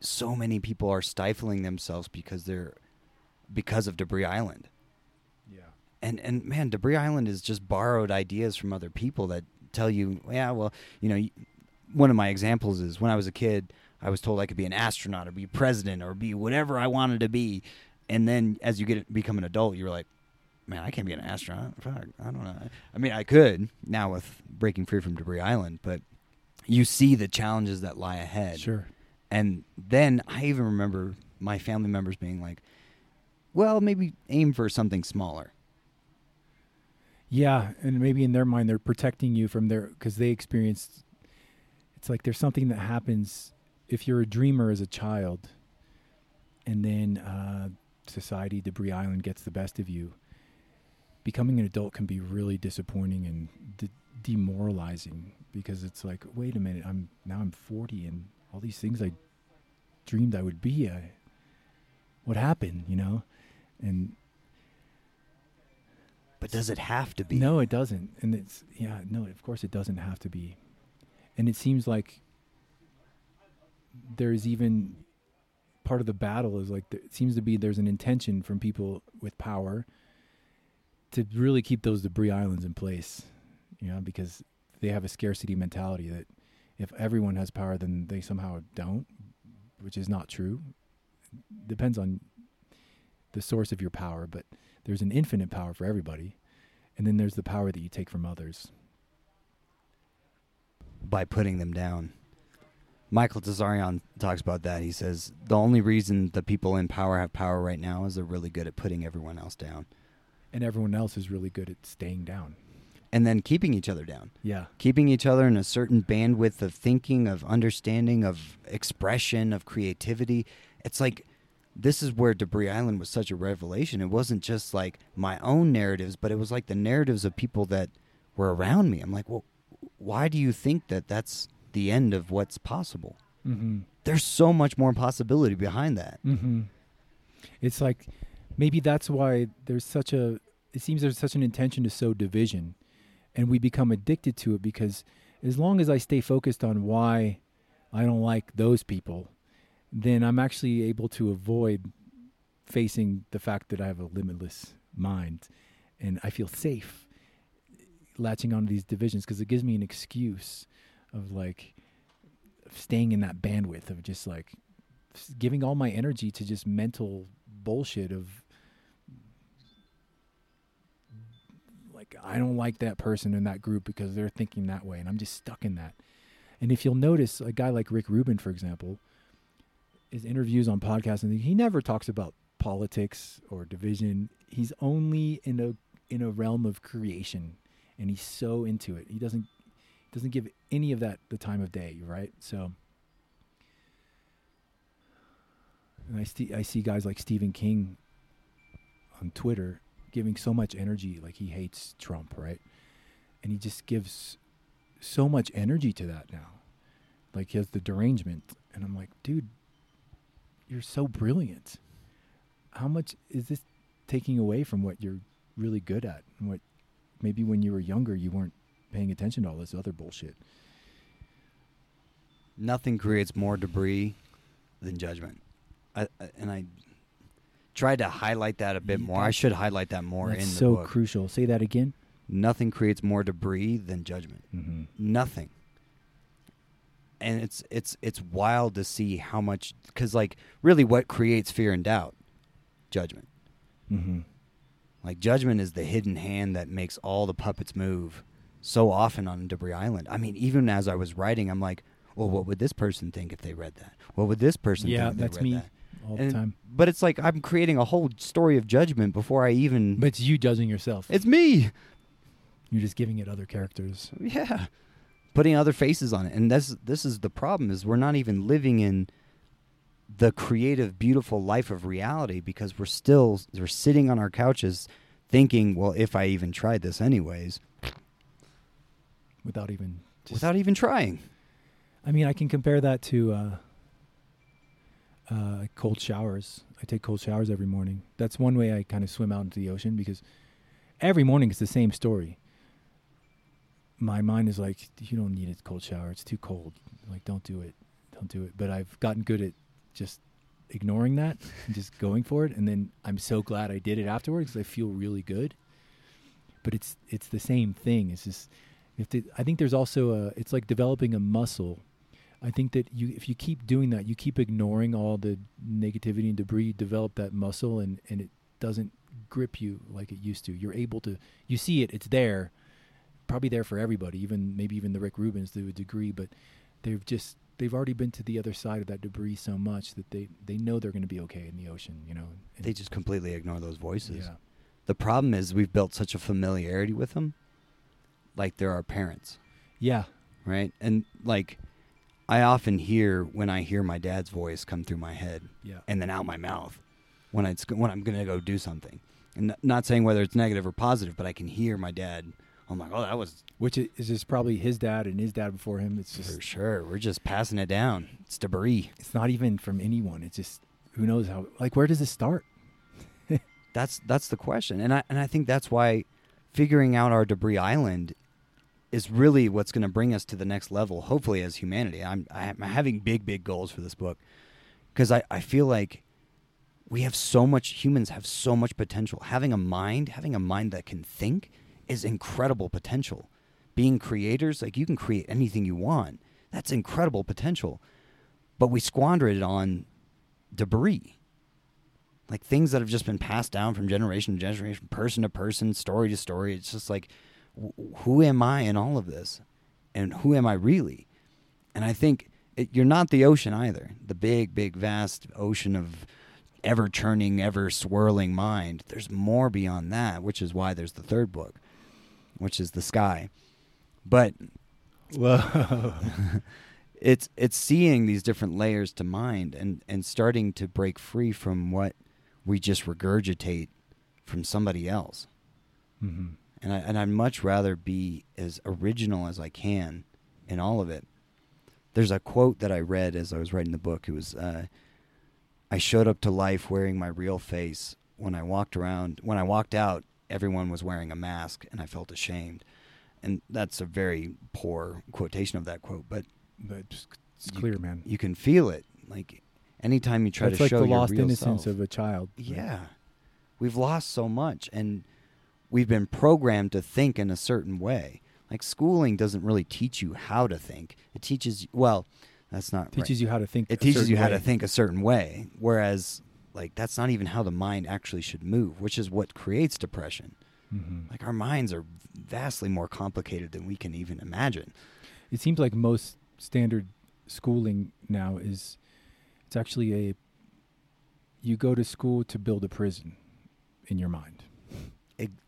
so many people are stifling themselves because they're because of Debris Island. yeah And and man, Debris Island is just borrowed ideas from other people that tell you, yeah, well, you know, one of my examples is when I was a kid, I was told I could be an astronaut or be president or be whatever I wanted to be. And then as you get become an adult, you're like, man, I can't be an astronaut. Fuck, I don't know. I mean, I could now with breaking free from Debris Island, but you see the challenges that lie ahead. Sure. And then I even remember my family members being like, well, maybe aim for something smaller. Yeah, and maybe in their mind they're protecting you from their because they experienced. It's like there's something that happens if you're a dreamer as a child, and then uh, society, Debris Island gets the best of you. Becoming an adult can be really disappointing and de- demoralizing because it's like, wait a minute, I'm now I'm 40 and all these things I dreamed I would be. I, what happened, you know? And But does it have to be? no, it doesn't. And it's yeah, no, of course it doesn't have to be. And it seems like there's even part of the battle is like it seems to be there's an intention from people with power to really keep those debris islands in place, you know, because they have a scarcity mentality that if everyone has power, then they somehow don't, which is not true. Depends on the source of your power, but there's an infinite power for everybody, and then there's the power that you take from others. by putting them down. Michael Tsarion talks about that. He says the only reason the people in power have power right now is they're really good at putting everyone else down And everyone else is really good at staying down. and then keeping each other down. Yeah. Keeping each other in a certain bandwidth of thinking, of understanding, of expression, of creativity. It's like this is where Debris Island was such a revelation. It wasn't just like my own narratives, but it was like the narratives of people that were around me. I'm like, well, why do you think that that's the end of what's possible? Mm-hmm. there's so much more possibility behind that. Mm-hmm. It's like maybe that's why there's such a. It seems there's such an intention to sow division, and we become addicted to it because as long as I stay focused on why I don't like those people, then I'm actually able to avoid facing the fact that I have a limitless mind, and I feel safe latching onto these divisions because it gives me an excuse of like staying in that bandwidth of just like giving all my energy to just mental bullshit of like I don't like that person in that group because they're thinking that way and I'm just stuck in that. And if you'll notice a guy like Rick Rubin for example, his interviews on podcasts and he never talks about politics or division. He's only in a in a realm of creation and he's so into it. He doesn't doesn't give any of that the time of day, right? So and I see I see guys like Stephen King on Twitter giving so much energy like he hates Trump, right? And he just gives so much energy to that now. Like he has the derangement and I'm like, dude, you're so brilliant. How much is this taking away from what you're really good at and what maybe when you were younger you weren't paying attention to all this other bullshit. Nothing creates more debris than judgment. I, I- and I tried to highlight that a bit more. I should highlight that more That's in the so book. crucial. Say that again. Nothing creates more debris than judgment. Mm-hmm. Nothing. And it's it's it's wild to see how much because like really what creates fear and doubt, judgment. Mm-hmm. Like judgment is the hidden hand that makes all the puppets move so often on Debris Island. I mean, even as I was writing, I'm like, well, what would this person think if they read that? What would this person Yeah, think if they that's read me that? all the time. But it's like I'm creating a whole story of judgment before I even. But it's you judging yourself. it's me. You're just giving it other characters. Yeah. Putting other faces on it. And this this is the problem is we're not even living in the creative, beautiful life of reality because we're still we're sitting on our couches thinking, well, if I even tried this anyways, without even without even trying. I mean, I can compare that to uh, uh, cold showers. I take cold showers every morning. That's one way I kind of swim out into the ocean because every morning it's the same story. My mind is like, you don't need a cold shower. It's too cold. Like, don't do it. Don't do it. But I've gotten good at just ignoring that and just going for it. And then I'm so glad I did it afterwards I feel really good. But it's it's the same thing. It's just if the, I think there's also a it's like developing a muscle I think that you if you keep doing that, you keep ignoring all the negativity and debris, you develop that muscle and and it doesn't grip you like it used to. You're able to you see it, it's there. Probably there for everybody, even maybe even the Rick Rubins to a degree, but they've just they've already been to the other side of that debris so much that they they know they're going to be okay in the ocean, you know. And They just completely ignore those voices. yeah. The problem is we've built such a familiarity with them, like they're our parents, Yeah. right? And like, I often hear when I hear my dad's voice come through my head Yeah. and then out my mouth when it's when I'm gonna go do something, and not saying whether it's negative or positive, but I can hear my dad. I'm like, oh, that was Which is just probably his dad and his dad before him. It's just for sure. We're just passing it down. It's debris. it's not even from anyone. It's just who knows how like where does it start? That's that's the question, and I and I think that's why figuring out our debris island is really what's going to bring us to the next level. Hopefully, as humanity, I'm I'm having big big goals for this book because I I feel like we have so much humans have so much potential. Having a mind, having a mind that can think, is incredible potential. Being creators, like you can create anything you want. That's incredible potential, but we squander it on debris like things that have just been passed down from generation to generation, person to person, story to story. It's just like, wh- who am I in all of this, and who am I really? And I think it, you're not the ocean either. The big, big, vast ocean of ever churning, ever swirling mind. There's more beyond that, which is why there's the third book, which is the sky. But Whoa. it's it's seeing these different layers to mind and and starting to break free from what we just regurgitate from somebody else hmm and I and I'd much rather be as original as I can in all of it. There's a quote that I read as I was writing the book. It was, uh, "I showed up to life wearing my real face. When I walked around, when I walked out, everyone was wearing a mask, and I felt ashamed." And that's a very poor quotation of that quote, but But it's You- clear, man. you can feel it. Like anytime you try It's to like show the your lost innocence self. of a child. Yeah. We've lost so much and we've been programmed to think in a certain way. Like schooling doesn't really teach you how to think. It teaches well, that's not teaches right. you how to think. It teaches you how way. to think a certain way, whereas like that's not even how the mind actually should move, which is what creates depression. Mhm. Like our minds are vastly more complicated than we can even imagine. It seems like most standard schooling now is it's actually a you go to school to build a prison in your mind.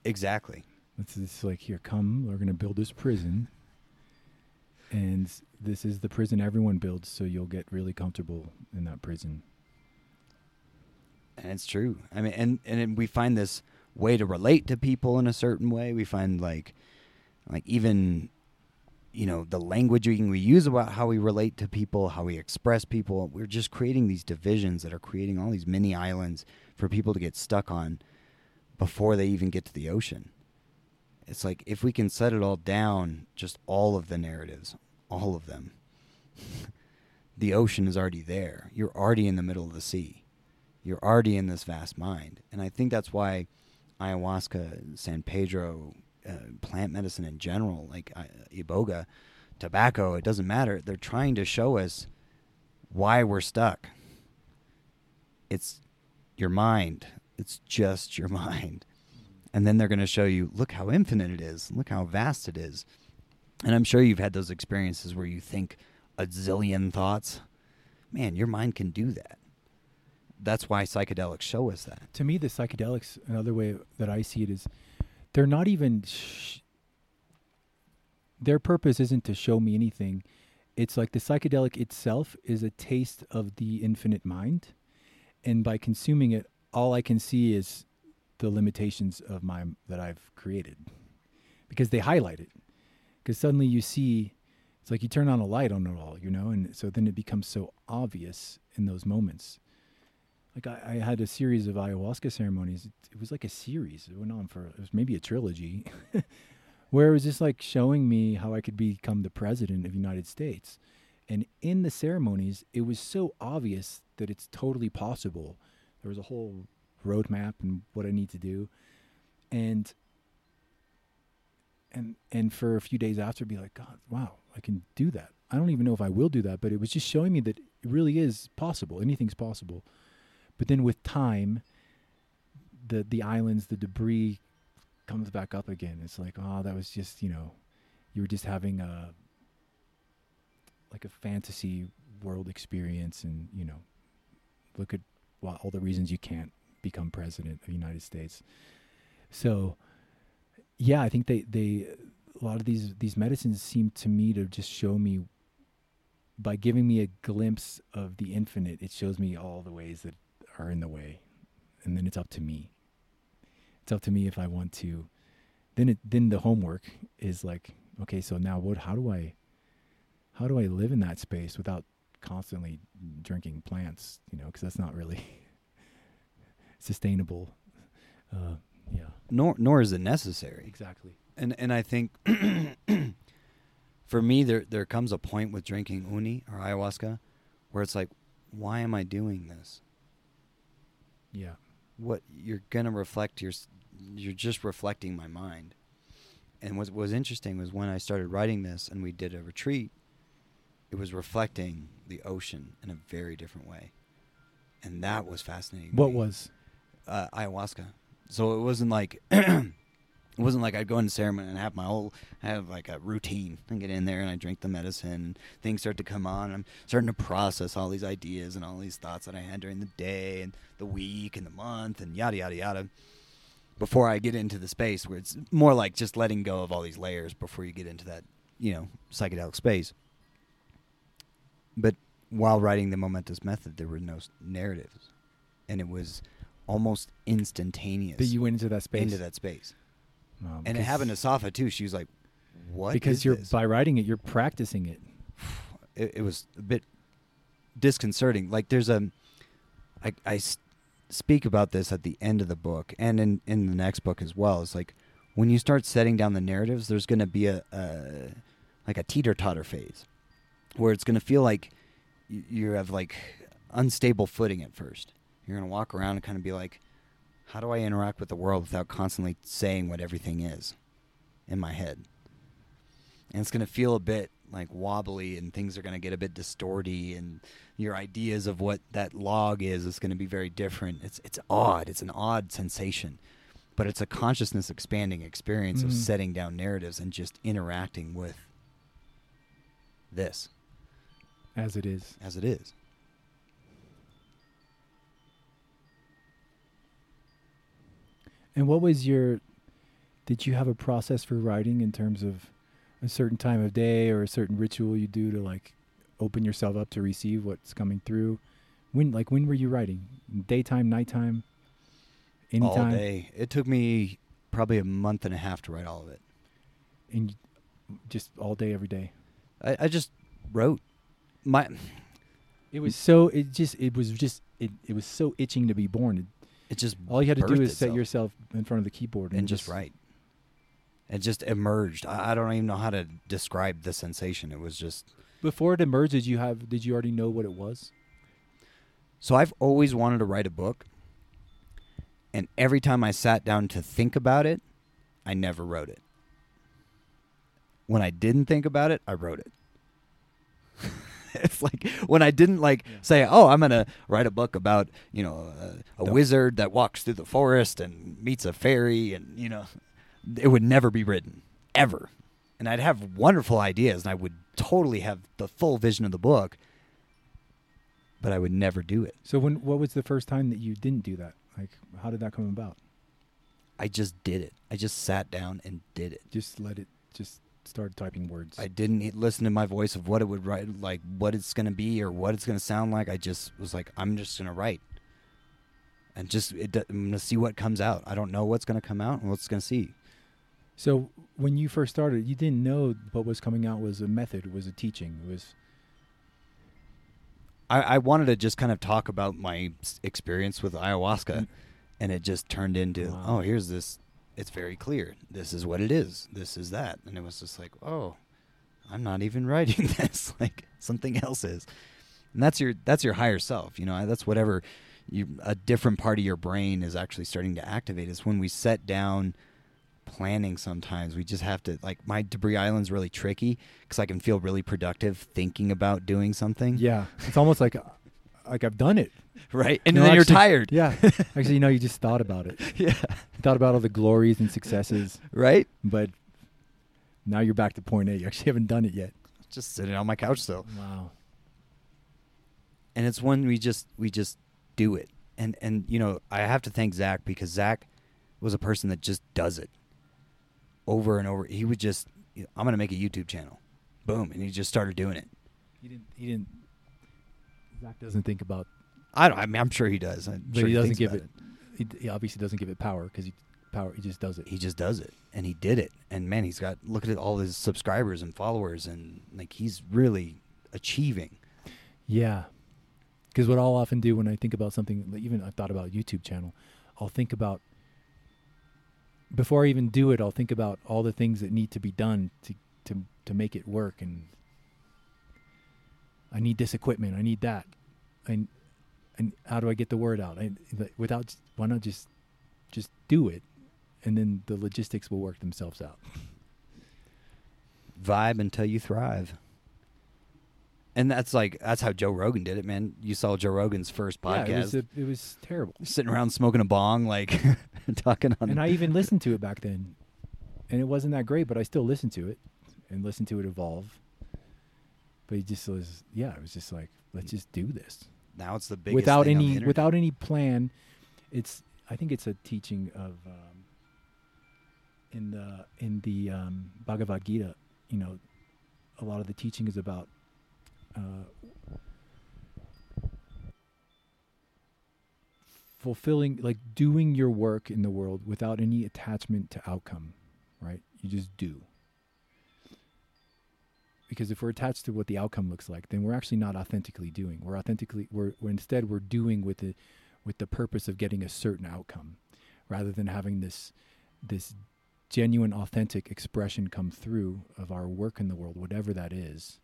Exactly. It's, it's like here, come, we're gonna build this prison, and this is the prison everyone builds, so you'll get really comfortable in that prison. It's true. I mean, and and we find this way to relate to people in a certain way. We find like, like even, you know, the language we use about how we relate to people, how we express people. We're just creating these divisions that are creating all these mini islands for people to get stuck on before they even get to the ocean. It's like if we can set it all down, just all of the narratives, all of them. the ocean is already there. You're already in the middle of the sea you're already in this vast mind. And I think that's why ayahuasca, San Pedro, uh, plant medicine in general, like uh, iboga, tobacco, it doesn't matter. They're trying to show us why we're stuck. It's your mind. It's just your mind. And then they're going to show you, look how infinite it is. Look how vast it is. And I'm sure you've had those experiences where you think a zillion thoughts. Man, your mind can do that that's why psychedelics show us that. To me, the psychedelics, another way that I see it is, they're not even. Sh- their purpose isn't to show me anything. It's like the psychedelic itself is a taste of the infinite mind, and by consuming it, all I can see is the limitations of my that I've created, because they highlight it. Because suddenly you see, it's like you turn on a light on it all, you know, and so then it becomes so obvious in those moments like I, I had a series of ayahuasca ceremonies. It, it was like a series. It went on for it was maybe a trilogy, where it was just like showing me how I could become the president of the United States. And in the ceremonies, it was so obvious that it's totally possible. There was a whole roadmap and what I need to do, and and and for a few days after, be like, God, wow, I can do that. I don't even know if I will do that, but it was just showing me that it really is possible. Anything's possible. But then with time, the the islands, the debris comes back up again. It's like, oh, that was just you know, you were just having a like a fantasy world experience, and you know, look at well, all the reasons you can't become president of the United States. So, yeah, I think they they a lot of these these medicines seem to me to just show me by giving me a glimpse of the infinite, it shows me all the ways that are in the way, and then it's up to me. It's up to me if I want to. Then it then the homework is like, okay, so now what? How do I? How do I live in that space without constantly drinking plants? You know, because that's not really sustainable. Uh, yeah, Nor nor is it necessary. exactly. And and I think for me there there comes a point with drinking uni or ayahuasca where it's like, why am I doing this? Yeah, What you're gonna reflect your you're just reflecting my mind. And what was interesting was when I started writing this and we did a retreat, it was reflecting the ocean in a very different way. And that was fascinating. what was? uh, ayahuasca. So it wasn't like it wasn't like I'd go into ceremony and have my whole have like a routine and get in there and I drink the medicine and things start to come on. I'm starting to process all these ideas and all these thoughts that I had during the day and the week and the month and yada yada yada. Before I get into the space where it's more like just letting go of all these layers before you get into that, you know, psychedelic space. But while writing the momentous method, there were no narratives, and it was almost instantaneous That you went into that space. into that space. Um, And it happened to Safa too. She was like, "What?" because you're this?" by writing it, you're practicing it. it, it was a bit disconcerting. Like there's a, I, I speak about this at the end of the book and in in the next book as well. It's like when you start setting down the narratives, there's going to be a, a like a teeter totter phase where it's going to feel like you, you have like unstable footing at first. You're going to walk around and kind of be like, how do I interact with the world without constantly saying what everything is in my head? and it's going to feel a bit like wobbly and things are going to get a bit distorty and your ideas of what that log is is going to be very different it's it's odd it's an odd sensation but it's a consciousness expanding experience of Mhm. setting down narratives and just interacting with this as it is. as it is And what was your? Did you have a process for writing in terms of a certain time of day or a certain ritual you do to like open yourself up to receive what's coming through? When like when were you writing? Daytime, nighttime, anytime, all day it took me probably a month and a half to write all of it and just all day, every day. i, I just wrote my It was so. It just. It was just. It. It was so itching to be born. It, it just all you had to do is set yourself in front of the keyboard and, and just write. It just emerged. I, I don't even know how to describe the sensation. It was just Before it emerged, did you have? Did you already know what it was? so. I've always wanted to write a book, and every time I sat down to think about it, I never wrote it. When I didn't think about it, I wrote it. it's like when I didn't like Yeah. say, "Oh, I'm gonna write a book about you know a, a wizard that walks through the forest and meets a fairy," and you know, it would never be written ever. And I'd have wonderful ideas, and I would totally have the full vision of the book, but I would never do it. So when? What was the first time that you didn't do that? Like, how did that come about? I just did it. I just sat down and did it. Just let it. Just start typing words. I didn't listen to my voice of what it would write, like what it's gonna be or what it's gonna sound like. I just was like, I'm just gonna write, and just it, I'm gonna see what comes out. I don't know what's gonna come out and what's gonna see. So when you first started, you didn't know what was coming out was a method, was a teaching, was I, I wanted to just kind of talk about my experience with ayahuasca, Mm. and it just turned into, Wow. oh, here's this. It's very clear. This is what it is. This is that, and it was just like, oh, I'm not even writing this. like something else is, and that's your that's your higher self. You know, that's whatever you a different part of your brain is actually starting to activate. Is when we set down planning sometimes. We just have to like my debris island's really tricky because I can feel really productive thinking about doing something. Yeah, it's almost like like I've done it. Right, and No, then actually- you're tired. Yeah, actually, you know, you just thought about it. yeah. Thought about all the glories and successes, Right. but now you're back to point A. You actually haven't done it yet. Just sitting on my couch still. Wow. and it's when we just we just do it and and you know i have to thank zach because zach was a person that just does it over and over he would just you know, i'm gonna make a youtube channel boom and he just started doing it He didn't. He didn't. Zach doesn't think about, i don't i mean i'm sure he does I'm but sure he doesn't give it. He, he obviously doesn't give it power because he power. He just does it. he just does it and he did it and man he's got look at all his subscribers and followers and like he's really achieving Yeah. Because what I'll often do when I think about something, even I thought about YouTube channel, I'll think about before I even do it, I'll think about all the things that need to be done to to to make it work, and I need this equipment, I need that, and and how do I get the word out? I, without why not just just do it, and then the logistics will work themselves out. vibe until you thrive and that's like that's how joe rogan did it man you saw joe rogan's first podcast Yeah, it was a, it was terrible. sitting around smoking a bong, like talking on. and I even listened to it back then, and it wasn't that great, but I still listened to it and listened to it evolve. But he just was, yeah, it was just like, let's just do this now it's the biggest without thing on the any without any plan. It's I think it's a teaching of um, in the in the um, Bhagavad Gita. You know, a lot of the teaching is about. Uh, fulfilling like doing your work in the world without any attachment to outcome right you just do because if we're attached to what the outcome looks like then we're actually not authentically doing. We're authentically we're, we're instead we're doing with the with the purpose of getting a certain outcome rather than having this this genuine authentic expression come through of our work in the world whatever that is.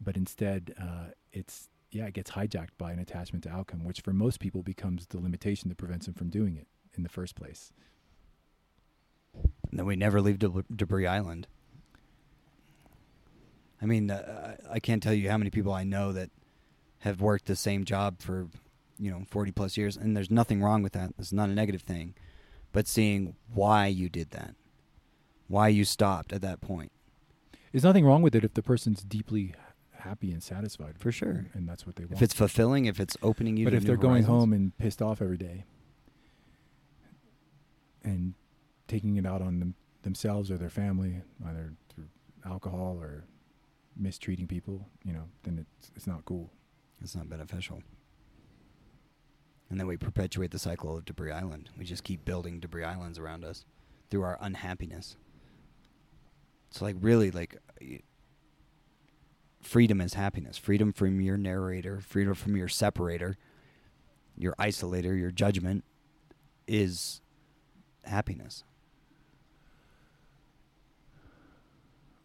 But instead uh, it's yeah it gets hijacked by an attachment to outcome which for most people becomes the limitation that prevents them from doing it in the first place. And then we never leave Deb- Debris Island. I mean, uh, I can't tell you how many people I know that have worked the same job for, you know, forty plus years, and there's nothing wrong with that. It's not a negative thing, but seeing why you did that, why you stopped at that point, there's nothing wrong with it if the person's deeply happy and satisfied For sure. and, that's what they want if it's fulfilling, if it's opening you, but if they're going home and pissed off every day and taking it out on them, themselves or their family either through alcohol or mistreating people you know then it's it's not cool It's not beneficial. And then we perpetuate the cycle of Debris Island. We just keep building debris islands around us through our unhappiness. So, like, really, like, freedom is happiness. Freedom from your narrator, freedom from your separator, your isolator, your judgment is happiness.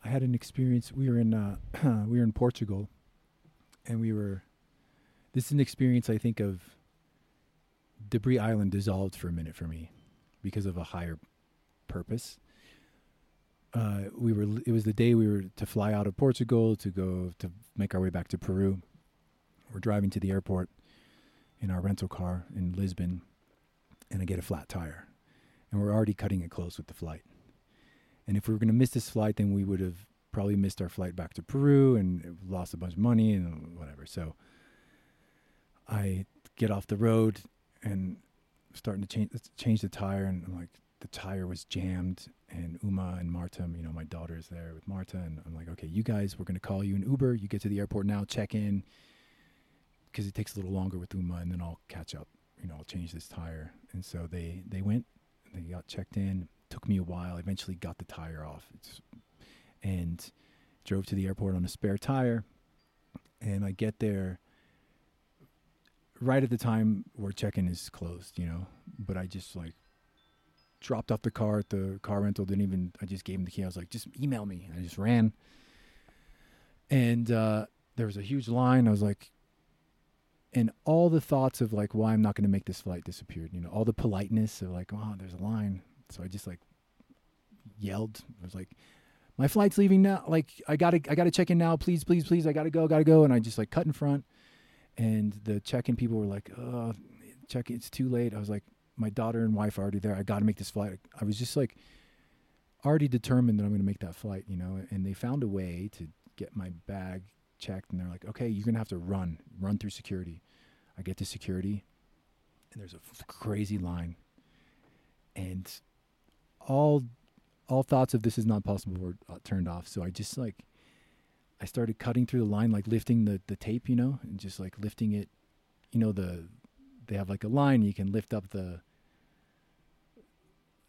I had an experience. We were in uh, we were in Portugal, and we were. This is an experience I think of. Debris Island dissolved for a minute for me, because of a higher purpose. Uh, we were. It was the day we were to fly out of Portugal to go to make our way back to Peru. We're driving to the airport in our rental car in Lisbon, and I get a flat tire, and we're already cutting it close with the flight. And if we were going to miss this flight, then we would have probably missed our flight back to Peru and lost a bunch of money and whatever. So I get off the road and starting to change change the tire, and I'm like, the tire was jammed. And Uma and Marta, you know, my daughter's there with Marta, and I'm like, okay, you guys, we're going to call you an Uber. You get to the airport now, check in, because it takes a little longer with Uma, and then I'll catch up. You know, I'll change this tire. And so they they went, they got checked in. Took me a while. I Eventually, got the tire off, it's, and drove to the airport on a spare tire. And I get there right at the time where check-in is closed, you know. But I just like dropped off the car at the car rental. Didn't even. I just gave him the key. I was like, just email me. And I just ran. And uh, there was a huge line. I was like, and all the thoughts of like why I'm not going to make this flight disappeared. You know, all the politeness of like, oh, there's a line. So I just like, yelled. I was like, "My flight's leaving now. Like, I gotta, I gotta check in now. Please, please, please. I gotta go, gotta go." And I just like cut in front, and the check-in people were like, "Oh, check. It's too late." I was like, "My daughter and wife are already there. I gotta make this flight." I was just like, already determined that I'm gonna make that flight, you know. And they found a way to get my bag checked, and they're like, "Okay, you're gonna have to run, run through security." I get to security, and there's a f- crazy line, and all all thoughts of this is not possible were uh, turned off. So I just like I started cutting through the line, like lifting the the tape, you know, and just like lifting it. You know the they have like a line you can lift up the.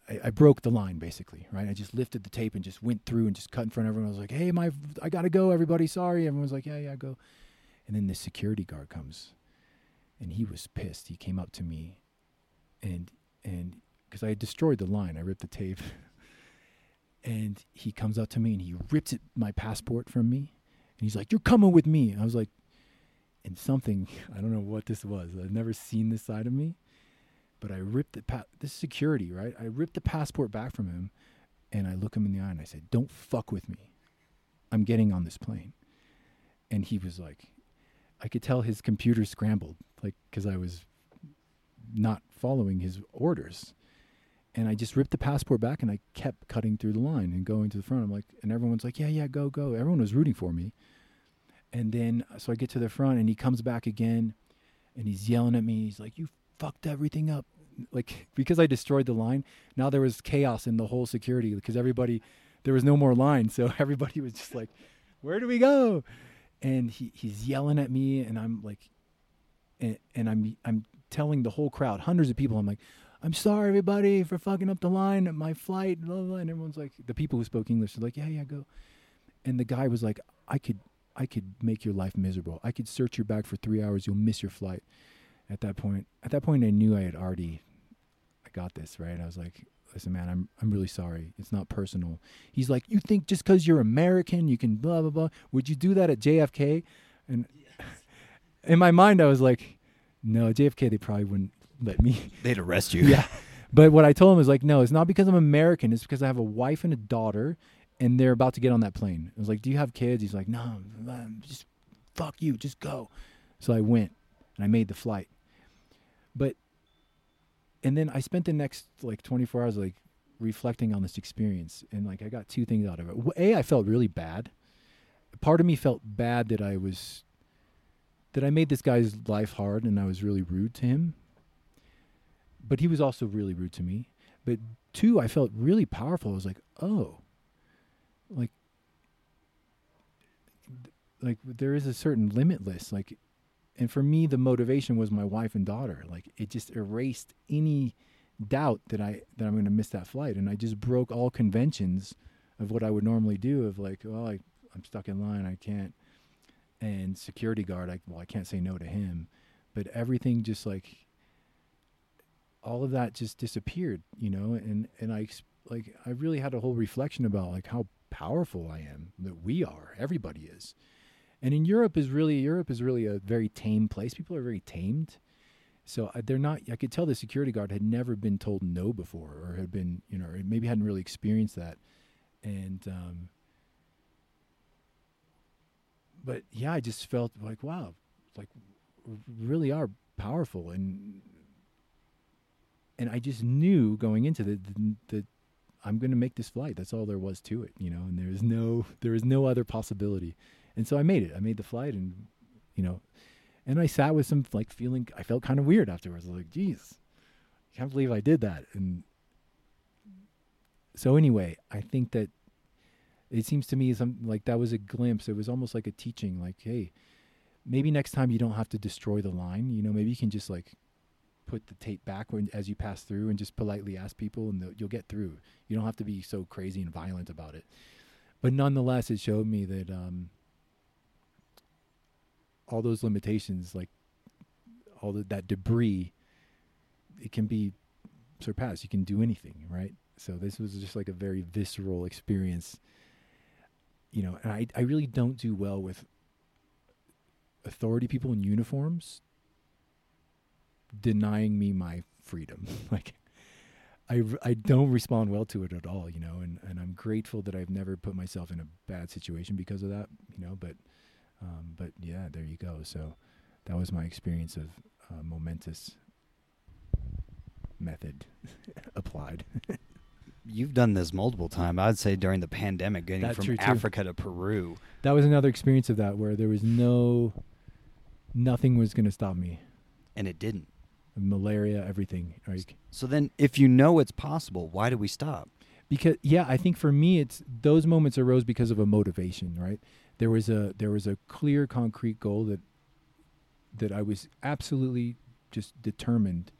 I, I broke the line basically, right? I just lifted the tape and just went through and just cut in front of everyone. I was like, "Hey, my, I gotta go, everybody. Sorry." Everyone was like, "Yeah, yeah, go." And then the security guard comes, and he was pissed. He came up to me, and and because I had destroyed the line, I ripped the tape, and he comes up to me and he rips it, my passport from me, and he's like, "You're coming with me." I was like, and something I don't know what this was. I've never seen this side of me, but I ripped the pa- this is security, right? I ripped the passport back from him, and I look him in the eye and I said, "Don't fuck with me. I'm getting on this plane." And he was like, I could tell his computer scrambled, like because I was not following his orders. And I just ripped the passport back and I kept cutting through the line and going to the front. I'm like, and everyone's like, yeah, yeah, go, go. Everyone was rooting for me. And then, uh, so I get to the front and he comes back again and he's yelling at me. He's like, you fucked everything up. Like, because I destroyed the line, now there was chaos in the whole security because everybody, there was no more line. So everybody was just like, where do we go? And he, he's yelling at me and I'm like, and, and I'm, I'm telling the whole crowd, hundreds of people, I'm like, I'm sorry, everybody, for fucking up the line at my flight. Blah, blah, blah. And everyone's like, the people who spoke English are like, yeah, yeah, go. And the guy was like, I could, I could make your life miserable. I could search your bag for three hours. You'll miss your flight. At that point, at that point, I knew I had already, I got this right. I was like, listen, man, I'm, I'm really sorry. It's not personal. He's like, you think just because you're American, you can blah blah blah. Would you do that at JFK? And in my mind, I was like, no, JFK, they probably wouldn't let me. They'd arrest you. yeah. But what I told him was like, no, it's not because I'm American. It's because I have a wife and a daughter, and they're about to get on that plane. I was like, do you have kids? He's like, no, um, just fuck you, just go. So I went, and I made the flight. But, and then I spent the next like 24 hours like reflecting on this experience, and like I got two things out of it. A, I felt really bad. Part of me felt bad that I was that I made this guy's life hard and I was really rude to him. But he was also really rude to me. But two, I felt really powerful. I was like, oh, like, like there is a certain limitless, like, and for me, the motivation was my wife and daughter. Like, it just erased any doubt that I that I'm going to miss that flight, and I just broke all conventions of what I would normally do. Of like, well, I, I'm stuck in line, I can't and security guard I well I can't say no to him but everything just like all of that just disappeared you know and and I like I really had a whole reflection about like how powerful I am that we are everybody is. And in Europe is really Europe is really a very tame place. People are very tamed. So uh, they're not I could tell the security guard had never been told no before or had been you know maybe hadn't really experienced that. And um but yeah, I just felt like wow, like really are powerful. And and I just knew going into the that I'm going to make this flight. That's all there was to it, you know. And there is no there is no other possibility. And so I made it. I made the flight, and you know, and I sat with some like feeling. I felt kind of weird afterwards. I was like, "Geez, I can't believe I did that." And so anyway, I think that it seems to me some like that was a glimpse. It was almost like a teaching, like, hey, maybe next time you don't have to destroy the line. You know, maybe you can just like put the tape back when as you pass through and just politely ask people, and you'll get through. You don't have to be so crazy and violent about it. But nonetheless, it showed me that um, all those limitations, like all the, that debris, it can be surpassed. You can do anything, right? So this was just like a very visceral experience you know, and I, I really don't do well with authority people in uniforms denying me my freedom. like, I, I don't respond well to it at all, you know, and, and I'm grateful that I've never put myself in a bad situation because of that, you know, but, um, but yeah, there you go. So that was my experience of uh, momentous method applied. You've done this multiple times. I'd say during the pandemic, getting That's from. Africa to Peru. that was another experience of that where there was no, nothing was going to stop me. And it didn't. Malaria, everything. Like, So then, if you know it's possible, why do we stop? because yeah i think for me it's those moments arose because of a motivation right there was a there was a clear concrete goal that that i was absolutely just determined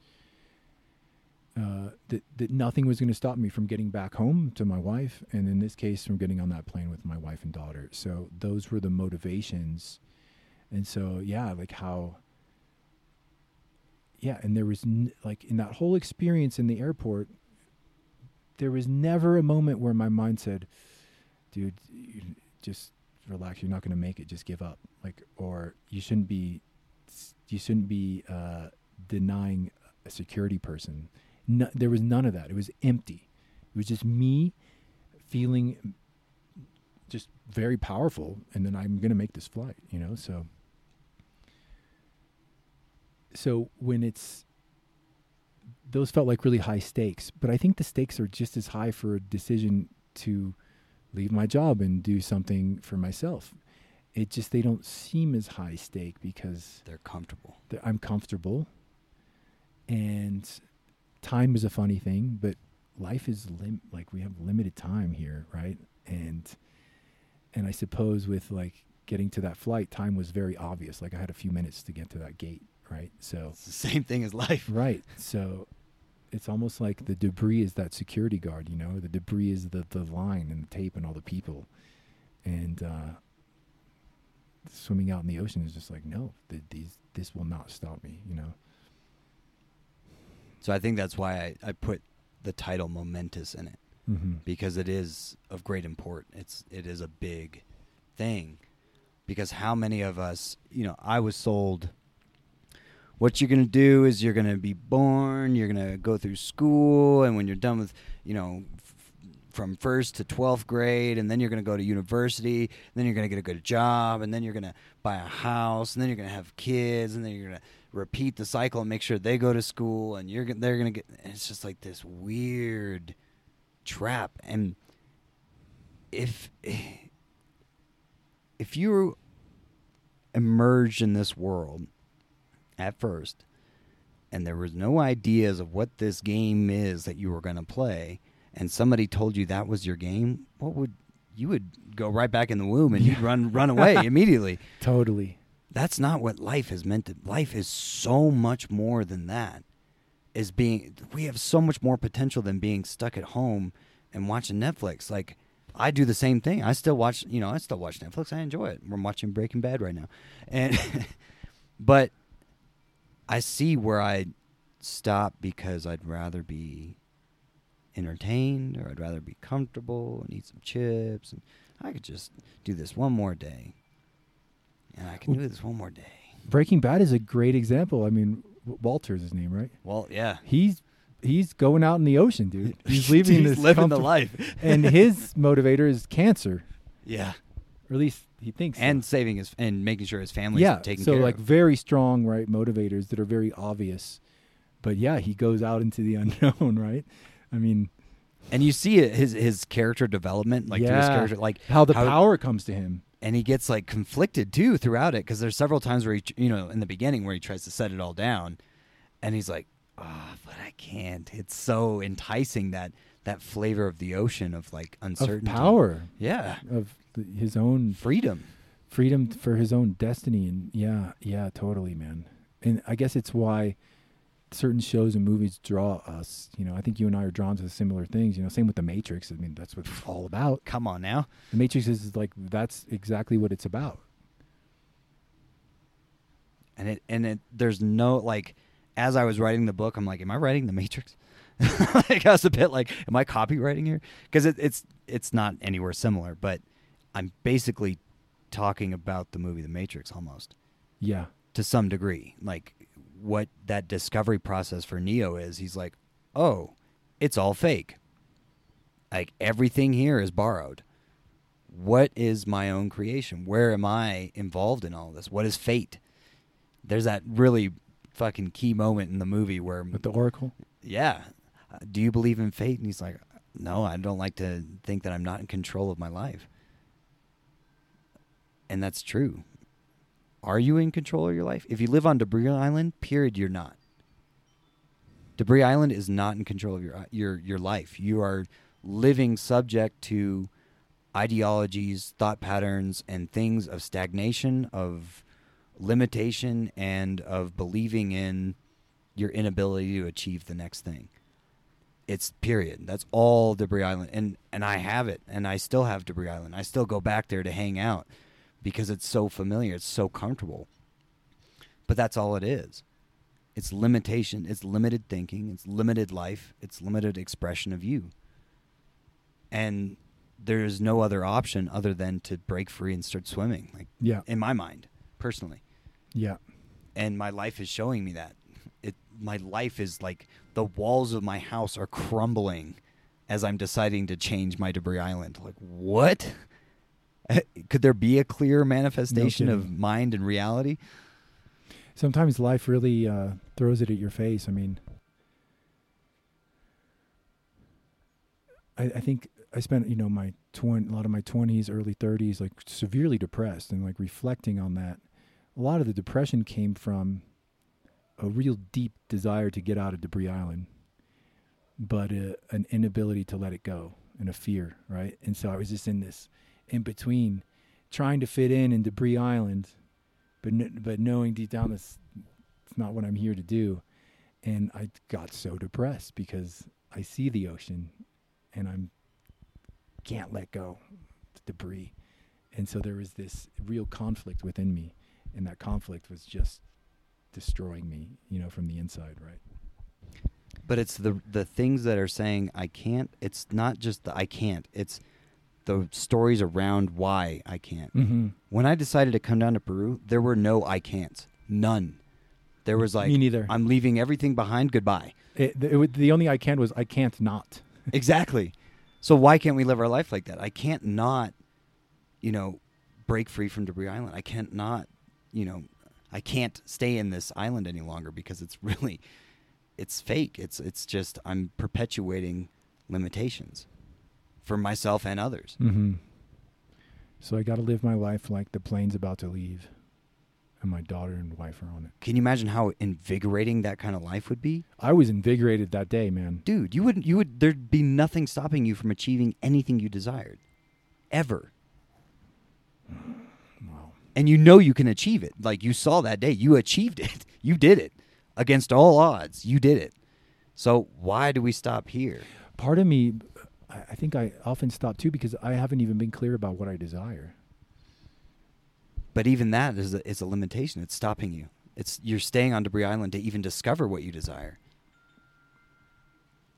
uh, that that nothing was going to stop me from getting back home to my wife, and in this case, from getting on that plane with my wife and daughter. So those were the motivations, and so yeah, like how. Yeah, and there was n- like in that whole experience in the airport, there was never a moment where my mind said, "Dude, just relax. You're not going to make it. Just give up." Like, or you shouldn't be, you shouldn't be uh, denying a security person. No, there was none of that. It was empty. It was just me feeling just very powerful, and then I'm going to make this flight. You know, so. So when it's those felt like really high stakes, but I think the stakes are just as high for a decision to leave my job and do something for myself. It just they don't seem as high stake because They're comfortable. th- I'm comfortable, and time is a funny thing, but life is lim- like we have limited time here, right? And and I suppose with like getting to that flight, time was very obvious. Like I had a few minutes to get to that gate, right? So It's the same thing as life. Right. So it's almost like the debris is that security guard, you know, the debris is the, the line and the tape and all the people. And uh, swimming out in the ocean is just like, no, th- these this will not stop me, you know. So I think that's why I, I put the title momentous in it Mm-hmm. because it is of great import. It's it is a big thing because how many of us, you know, I was sold what you're going to do is you're going to be born, you're going to go through school and when you're done with, you know, from first to 12th grade and then you're going to go to university, then you're going to get a good job and then you're going to buy a house and then you're going to have kids and then you're going to repeat the cycle and make sure they go to school and you're they're going to get it's just like this weird trap. And if if you emerged in this world at first and there was no ideas of what this game is that you were going to play and somebody told you that was your game what would you would go right back in the womb and you'd run run away immediately. Totally. that's not what life is meant to life is so much more than that is being we have so much more potential than being stuck at home and watching netflix. Like i do the same thing. I still watch you know i still watch netflix. I enjoy it. We're watching breaking bad right now. And but i see where i stop because i'd rather be entertained or i'd rather be comfortable and eat some chips and i could just do this one more day and i can do this one more day Breaking Bad is a great example. I mean, Walter's his name, right? well yeah He's he's going out in the ocean, dude. He's leaving He's this living the life and his motivator is cancer, yeah or at least he thinks. so. and saving his and making sure his family's yeah, taken so care like of. very strong, right? Motivators that are very obvious. But yeah, he goes out into the unknown, right? I mean, and you see it, his his character development like through his character like how the How- power comes to him. and he gets like conflicted too throughout it because there's several times where he you know in the beginning where he tries to set it all down and he's like oh but i can't it's so enticing that that flavor of the ocean of like Of uncertainty power, yeah of his own freedom. Freedom for his own destiny and yeah yeah totally man. And i guess it's why certain shows and movies draw us you know i think you and i are drawn to similar things you know same with the matrix i mean that's what it's all about. Come on now. The matrix is like that's exactly what it's about. And it and it there's no like as I was writing the book, I'm like, am I writing the Matrix? like I was a bit like, am I copywriting here? Because it, it's it's not anywhere similar, but I'm basically talking about the movie The Matrix almost yeah to some degree. Like what that discovery process for Neo is, he's like, oh, it's all fake. Like everything here is borrowed. What is my own creation? Where am I involved in all this? What is fate? There's that really fucking key moment in the movie where With the Oracle. yeah, do you believe in fate? And he's like, no, I don't like to think that I'm not in control of my life. And that's true. Are you in control of your life? If you live on Debris Island, period, you're not. Debris Island is not in control of your uh, your your life. You are living subject to ideologies, thought patterns, and things of stagnation, of limitation, and of believing in your inability to achieve the next thing. It's period. That's all Debris Island, and and I have it, and I still have Debris Island. I still go back there to hang out because it's so familiar, it's so comfortable. But that's all it is. It's limitation. It's limited thinking. It's limited life. It's limited expression of you. And there's no other option other than to break free and start swimming. Like Yeah. in my mind, personally Yeah. and my life is showing me that it my life is like the walls of my house are crumbling as i'm deciding to change my debris island like what could there be a clear manifestation of mind and reality Sometimes life really uh, throws it at your face. I mean, I, I think I spent you know my twen- a lot of my twenties, early thirties, like severely depressed, and like reflecting on that. A lot of the depression came from a real deep desire to get out of Debris Island, but uh, an inability to let it go and a fear, right? And so I was just in this in between, trying to fit in in Debris Island, but but knowing deep down this it's not what I'm here to do, and I got so depressed because I see the ocean, and I'm can't let go, the debris, and so there was this real conflict within me, and that conflict was just destroying me, you know, from the inside, right? but it's the the things that are saying i can't it's not just the i can't it's the stories around why i can't Mm-hmm. when i decided to come down to peru there were no i can'ts none there was like Me neither. i'm leaving everything behind goodbye It, it, would- the only I can was I can't not. exactly. So why can't we live our life like that? I can't not, you know, break free from Debris Island. I can't not, you know, I can't stay in this island any longer because it's really, it's fake. It's it's just I'm perpetuating limitations for myself and others. Mm-hmm. So I got to live my life like the plane's about to leave, and my daughter and wife are on it. Can you imagine how invigorating that kind of life would be? I was invigorated that day, man. Dude, you would you would there'd be nothing stopping you from achieving anything you desired. Ever. Wow. and you know you can achieve it. Like you saw that day, you achieved it. You did it against all odds. You did it. So why do we stop here? Part of me, I I think I often stop too because I haven't even been clear about what I desire. But even that is a, is a limitation. It's stopping you. It's you're staying on Debris Island to even discover what you desire.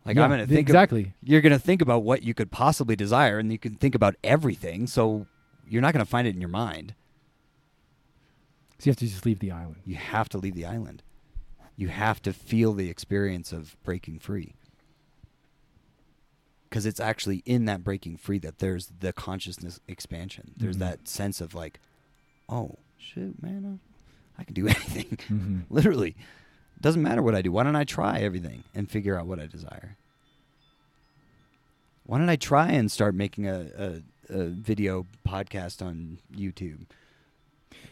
Like Yeah, I'm gonna th- think exactly. you're gonna think about what you could possibly desire, and you can think about everything. So you're not gonna find it in your mind. So you have to just leave the island. You have to leave the island. You have to feel the experience of breaking free. Because it's actually in that breaking free that there's the consciousness expansion. There's Mhm. that sense of like, oh, shoot, man, I, I can do anything. Mm-hmm. Literally. Doesn't matter what I do. Why don't I try everything and figure out what I desire? Why don't I try and start making a, a, a video podcast on YouTube?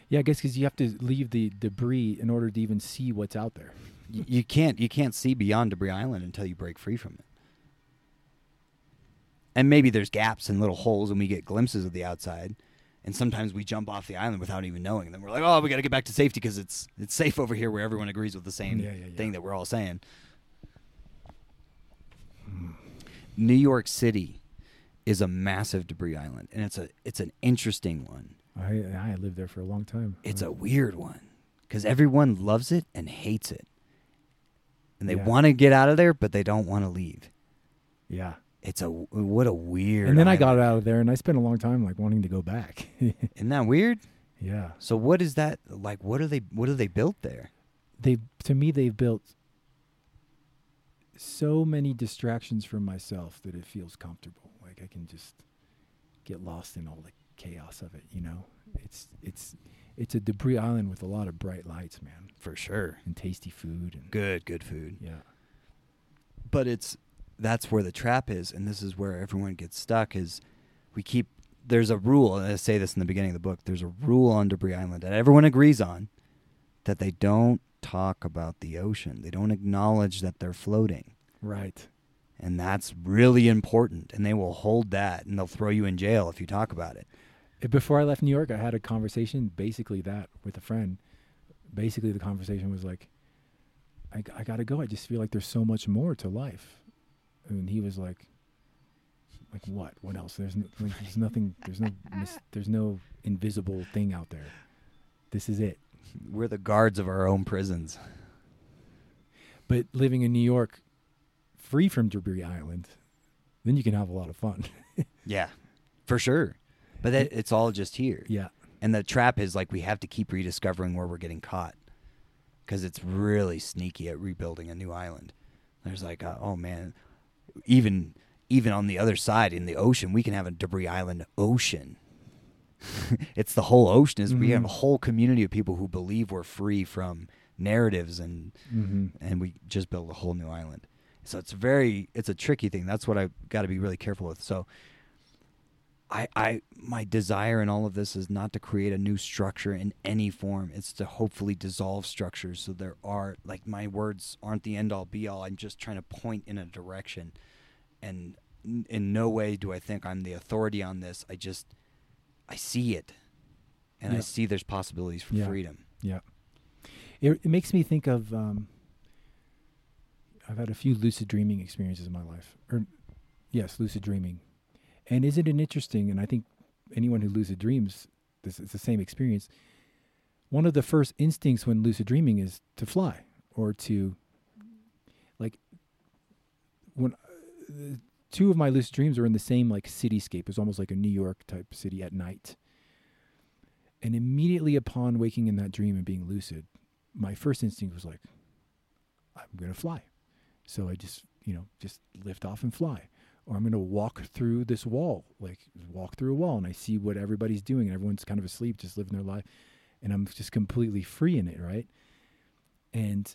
Yeah, I guess because you have to leave the debris in order to even see what's out there. Y- you can't you can't see beyond Debris Island until you break free from it. And maybe there's gaps and little holes, and we get glimpses of the outside. And sometimes we jump off the island without even knowing. And then we're like, "Oh, we got to get back to safety because it's it's safe over here, where everyone agrees with the same Yeah, yeah, yeah. thing that we're all saying." New York City is a massive debris island, and it's a it's an interesting one. I I lived there for a long time. It's Uh, a weird one because everyone loves it and hates it, and they Yeah. want to get out of there, but they don't want to leave. yeah. It's a what a weird. And then I got island. out of there, and I spent a long time like wanting to go back. Isn't that weird? yeah. So what is that like? What are they? What are they built there? They to me they've built so many distractions from myself that it feels comfortable. Like I can just get lost in all the chaos of it. You know, it's it's it's a debris island with a lot of bright lights, man, For sure. and tasty food and Good, good food. yeah. but it's that's where the trap is and this is where everyone gets stuck is we keep there's a rule and i say this in the beginning of the book there's a rule on debris island that everyone agrees on that they don't talk about the ocean they don't acknowledge that they're floating Right. and that's really important and they will hold that and they'll throw you in jail if you talk about it Before I left New York, I had a conversation, basically that, with a friend. Basically, the conversation was like, I, I got to go. I just feel like there's so much more to life. And he was like, like what? What else? There's no, like, there's nothing. There's no mis- there's no invisible thing out there. This is it. we're the guards of our own prisons But living in New York, free from Debris Island, then you can have a lot of fun. yeah for sure but that, it's all just here yeah. And the trap is like we have to keep rediscovering where we're getting caught because it's really sneaky at rebuilding a new island. There's like, uh, oh man, even even on the other side in the ocean, we can have a debris island ocean. it's the whole ocean. Is we have a whole community of people who believe we're free from narratives and Mm-hmm. and we just build a whole new island. So it's very it's a tricky thing. That's what I've got to be really careful with. So I I my desire in all of this is not to create a new structure in any form. It's to hopefully dissolve structures so there are like my words aren't the end all be all. I'm just trying to point in a direction and n- in no way do I think I'm the authority on this. I just I see it. And I see there's possibilities for Yeah. freedom. Yeah. It, it makes me think of um, I've had a few lucid dreaming experiences in my life. Or yes, lucid dreaming. And isn't it interesting and I think anyone who lucid dreams this is the same experience. One of the first instincts when lucid dreaming is to fly or to like when uh, two of my lucid dreams are in the same like cityscape. It's almost like a New York type city at night. And immediately upon waking in that dream and being lucid, my first instinct was like, I'm going to fly. So I just, you know, just lift off and fly. Or I'm going to walk through this wall, like walk through a wall and I see what everybody's doing and everyone's kind of asleep, just living their life. And I'm just completely free in it, right? And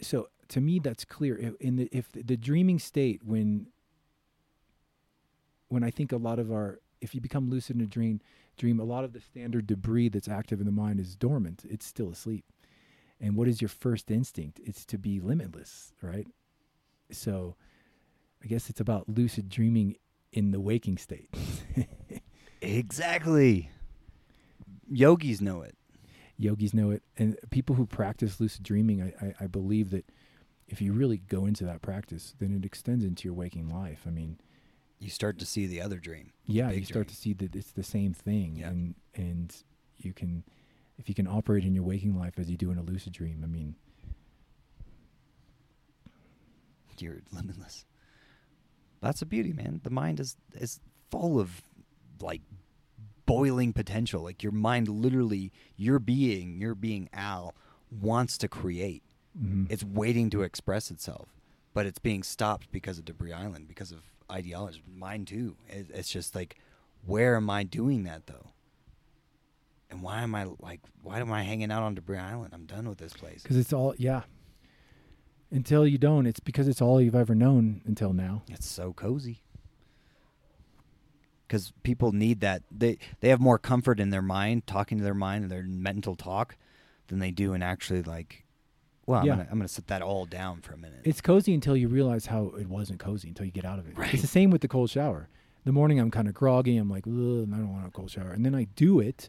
so to me, that's clear. In the, if the dreaming state, when when I think a lot of our, if you become lucid in a dream, dream, a lot of the standard debris that's active in the mind is dormant. It's still asleep. And what is your first instinct? It's to be limitless, right? So I guess it's about lucid dreaming in the waking state. Exactly. Yogis know it. Yogis know it. And people who practice lucid dreaming, I, I, I believe that if you really go into that practice, then it extends into your waking life. I mean, You start to see the other dream. yeah, you start dream. to see that it's the same thing, Yeah. and and you can, if you can operate in your waking life as you do in a lucid dream. I mean, You're limitless. That's the beauty, man. The mind is is full of like boiling potential. Like your mind literally your being, your being Al wants to create. mhm. It's waiting to express itself. But it's being stopped because of Debris Island, because of ideology. Mine too. It, it's just like where am I doing that though? And why am I like why am I hanging out on Debris Island? I'm done with this place. because it's all yeah. Until you don't, it's because it's all you've ever known until now. It's so cozy. Because people need that. They they have more comfort in their mind, talking to their mind and their mental talk, than they do in actually like. Well, I'm Yeah. gonna I'm gonna set that all down for a minute. It's cozy until you realize how it wasn't cozy until you get out of it. Right. It's the same with the cold shower. The morning I'm kind of groggy. I'm like, I don't want a cold shower, and then I do it,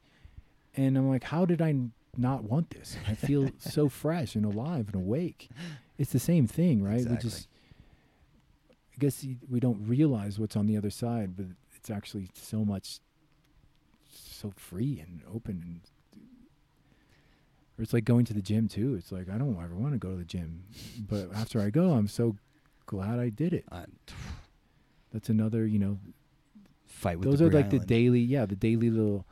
and I'm like, how did I not want this? I feel so fresh and alive and awake. It's the same thing, right? Exactly. We just, I guess we don't realize what's on the other side, but it's actually so much, so free and open and. Or it's like going to the gym too. It's like I don't ever want to go to the gym, but after I go, I'm so glad I did it. Uh, That's another, you know, fight with those are like the daily, yeah, the daily little,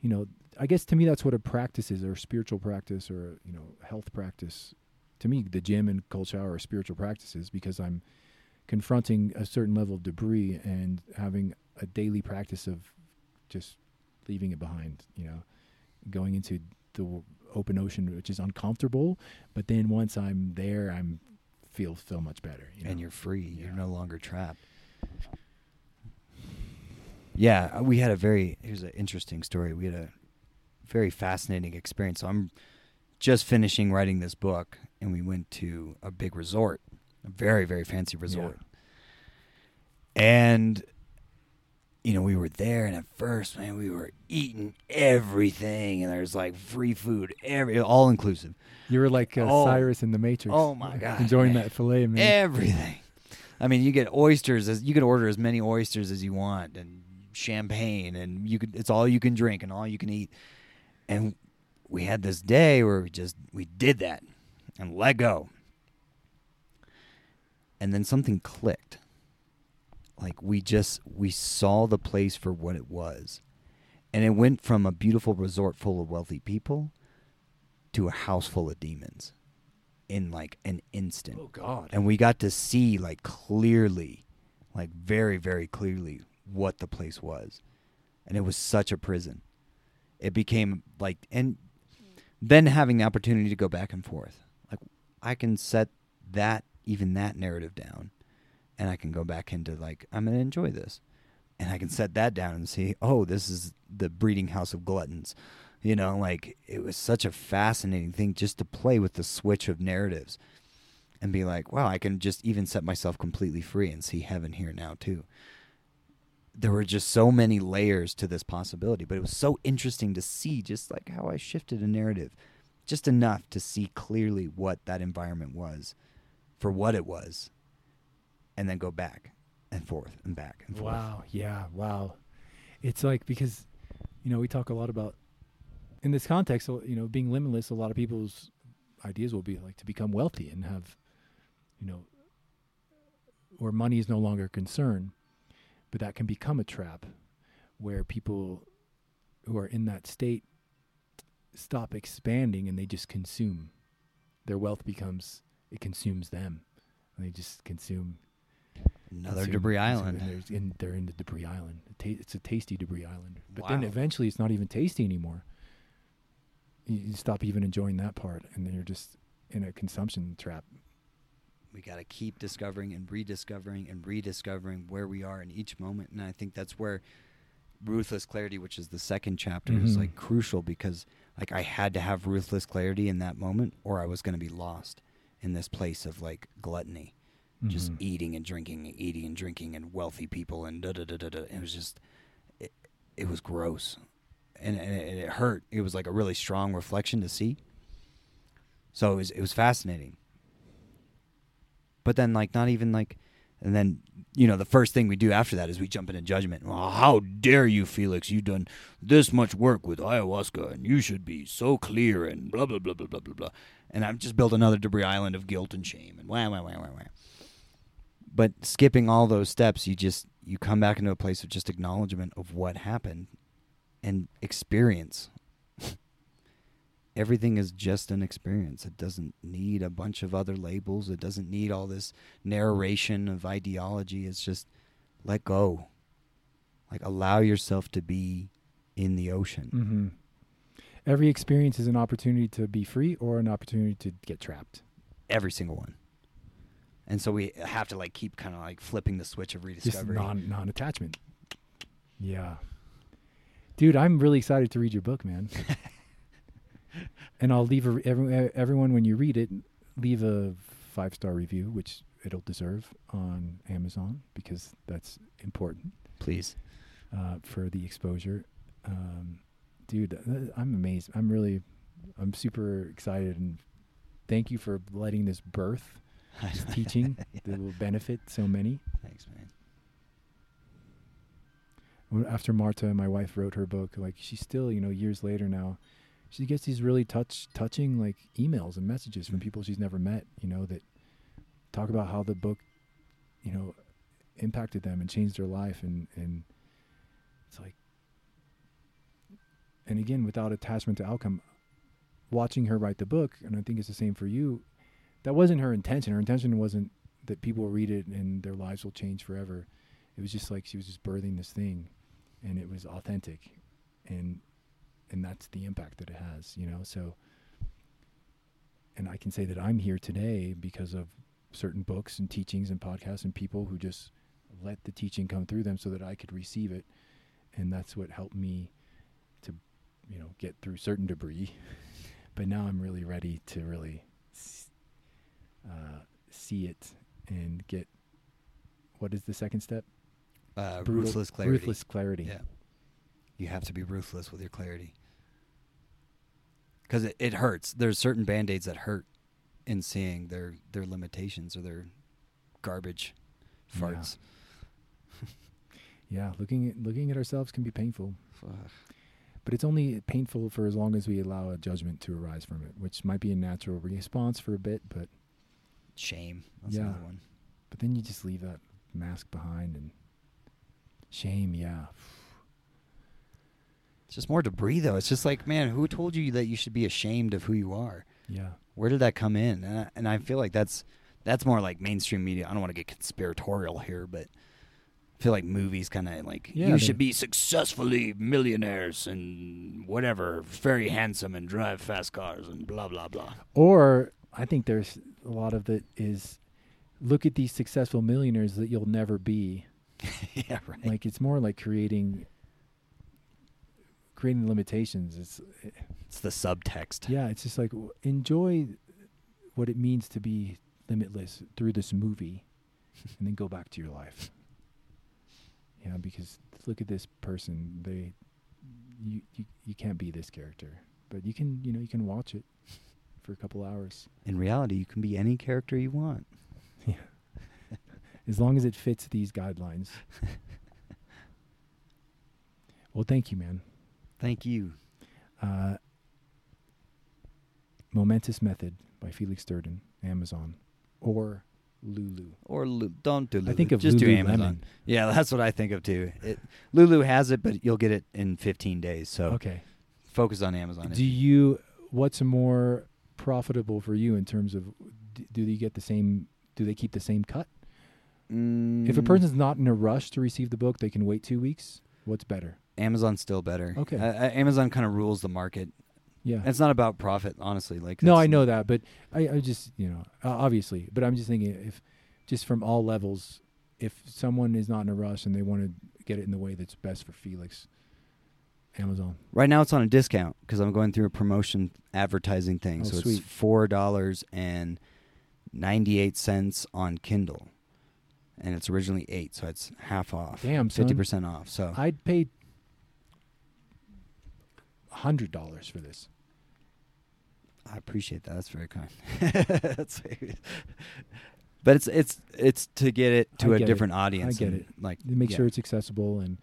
you know, I guess to me that's what a practice is, or a spiritual practice, or you know, health practice to me the gym and cold shower are spiritual practices because I'm confronting a certain level of debris and having a daily practice of just leaving it behind. You know, going into the open ocean, which is uncomfortable, but then once I'm there, I'm feel so much better. You know? and you're free. You're no longer trapped. Yeah, uh, we had a very here's an interesting story. We had a very fascinating experience. So I'm just finishing writing this book, and we went to a big resort, a very very fancy resort, and you know we were there, and at first, man, we were eating everything, and there's like free food, every all inclusive. You were like uh, Oh. Cypher in the Matrix. Oh, my God, enjoying man. that fillet, man. everything. I mean, you get oysters as you can order as many oysters as you want, and champagne, and you could. It's all you can drink and all you can eat. And we had this day where we just we did that and let go, and then something clicked. Like we just we saw the place for what it was, and it went from a beautiful resort full of wealthy people to a house full of demons in like an instant. Oh God. and we got to see like clearly like very very clearly what the place was. And it was such a prison. It became like and then having the opportunity to go back and forth. Like i can set that even that narrative down and i can go back into like i'm going to enjoy this. And i can set that down and see oh this is the breeding house of gluttons. You know like it was such a fascinating thing just to play with the switch of narratives and be like, wow, I can just even set myself completely free and see heaven here now too. There were just so many layers to this possibility, but it was so interesting to see just like how I shifted a narrative just enough to see clearly what that environment was for what it was and then go back and forth and back and forth. Wow. Yeah. Wow. It's like because, you know, we talk a lot about in this context. Uh, you know, being limitless. A lot of people's ideas will be like to become wealthy and have, you know, where money is no longer a concern, but that can become a trap, where people who are in that state stop expanding and they just consume. Their wealth becomes it consumes them. And they just consume Another consume- debris island. and there's- and they're in the debris island. It's a tasty debris island. But then eventually it's not even tasty anymore. You stop even enjoying that part, and then you're just in a consumption trap. We got to keep discovering and rediscovering and rediscovering where we are in each moment. And i think that's where ruthless clarity which is the second chapter is Mhm. like crucial because like i had to have ruthless clarity in that moment or i was going to be lost in this place of like gluttony. Just Mhm. eating and drinking and eating and drinking and wealthy people and da da da da da. It was just it, it was gross. And, and it, and it hurt. It was like a really strong reflection to see. So it was it was fascinating but then like not even like and then you know the first thing we do after that is we jump into judgment. Well, how dare you felix? You've done this much work with ayahuasca and you should be so clear and blah blah blah blah blah blah blah. And i've just built another debris island of guilt and shame and wah wah wah wah wah. But skipping all those steps you just you come back into a place of just acknowledgement of what happened and experience everything is just an experience. It doesn't need a bunch of other labels. It doesn't need all this narration of ideology. It's just let go. Like allow yourself to be in the ocean. hmm Every experience is an opportunity to be free or an opportunity to get trapped. Every single one. And so we have to like keep kind of like flipping the switch of Just rediscovery. non non attachment. Yeah, dude, I'm really excited to read your book, man. and I'll leave a, every, everyone when you read it, leave a five star review, which it'll deserve on Amazon because that's important Please. uh, for the exposure. Um, dude, uh, I'm amazed. I'm really, I'm super excited and thank you for letting this birth this teaching that will benefit so many. Thanks, man. After Marta, and my wife, wrote her book, like she's still, you know, years later now, she gets these really touch, touching like emails and messages from Mm. people she's never met, you know, that talk about how the book, you know, impacted them and changed their life, and and it's like, and again, without attachment to outcome, watching her write the book, and I think it's the same for you. that wasn't her intention. Her intention wasn't that people will read it and their lives will change forever. It was just like she was just birthing this thing, and it was authentic, and and that's the impact that it has, you know. So, and I can say that I'm here today because of certain books and teachings and podcasts and people who just let the teaching come through them so that I could receive it, and that's what helped me to, you know, get through certain debris. but now I'm really ready to really uh, see it and get. What is the second step? Uh, Brutal- ruthless clarity. Ruthless clarity. Yeah. You have to be ruthless with your clarity. Because it, it hurts. There's certain band aids that hurt in seeing their, their limitations or their garbage farts. Yeah, looking at looking at ourselves can be painful, but it's only painful for as long as we allow a judgment to arise from it, which might be a natural response for a bit, but Shame. That's Yeah. another one. but then you just leave that mask behind and shame. Yeah, It's just more debris, though. It's just like, man, who told you that you should be ashamed of who you are? yeah, Where did that come in? And I, and I feel like that's that's more like mainstream media. I don't want to get conspiratorial here, but I feel like movies kind of like Yeah, you should be successfully millionaires and whatever, very handsome and drive fast cars and blah blah blah. Or I think there's a lot of that is look at these successful millionaires that you'll never be. yeah, right. Like it's more like creating creating limitations. It's it's the subtext. yeah, it's just like enjoy what it means to be limitless through this movie, and then go back to your life. Yeah, because look at this person. They you you you can't be this character, but you can you know you can watch it for a couple hours. In reality, you can be any character you want. Yeah. as long as it fits these guidelines. well, thank you, man. Thank you. Uh, Momentous Method by Felix Durden, Amazon, or Lulu. Or Lu- don't do Lulu. I think of just do Lululemon. Amazon. Yeah, that's what I think of too. It, Lulu has it, but you'll get it in 15 days. So Okay. focus on Amazon. Do you? What's more profitable for you in terms of? Do they get the same? Do they keep the same cut? If a Mm, person's not in a rush to receive the book, they can wait two weeks. What's better? Amazon's still better. Okay. Uh, Amazon kind of rules the market. Yeah. It's not about profit, honestly. Like No, I know that, but I, I just you know uh, obviously, but I'm just thinking if just from all levels, if someone is not in a rush and they want to get it in the way that's best for Felix, Amazon. Right now, it's on a discount because I'm going through a promotion advertising thing. Oh, so sweet. it's four dollars and ninety eight cents on Kindle, and it's originally eight, so it's half off. Damn, fifty percent off. So I'd pay hundred dollars for this. I appreciate that. That's very kind. That's but it's it's it's to get it to I a get it. different audience. I get and, it. Like To make yeah. sure it's accessible and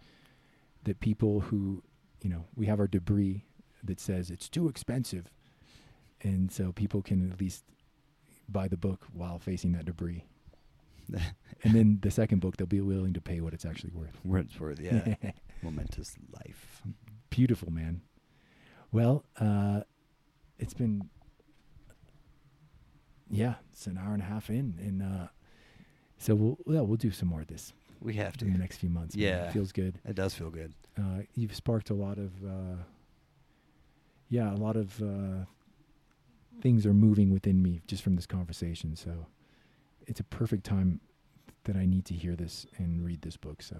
that people who, you know, we have our debris that says it's too expensive, and so people can at least buy the book while facing that debris. and then the second book, they'll be willing to pay what it's actually worth. Wordsworth, yeah. Momentous life. Beautiful, man. Well, uh, it's been, yeah, it's an hour and a half in, and uh, so we'll yeah we'll do some more of this We have to. in the next few months. man. Yeah. it feels good. It does feel good. Uh, you've sparked a lot of, uh, yeah, a lot of uh, things are moving within me just from this conversation. So it's a perfect time that I need to hear this and read this book. So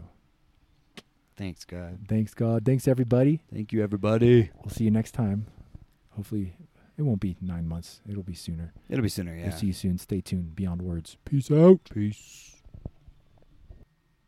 Thanks, God. thanks, God. Thanks, everybody. Thank you, everybody. We'll see you next time. Hopefully, it won't be nine months. It'll be sooner. It'll be sooner, yeah. We'll see you soon. Stay tuned. Beyond words. Peace out. Peace.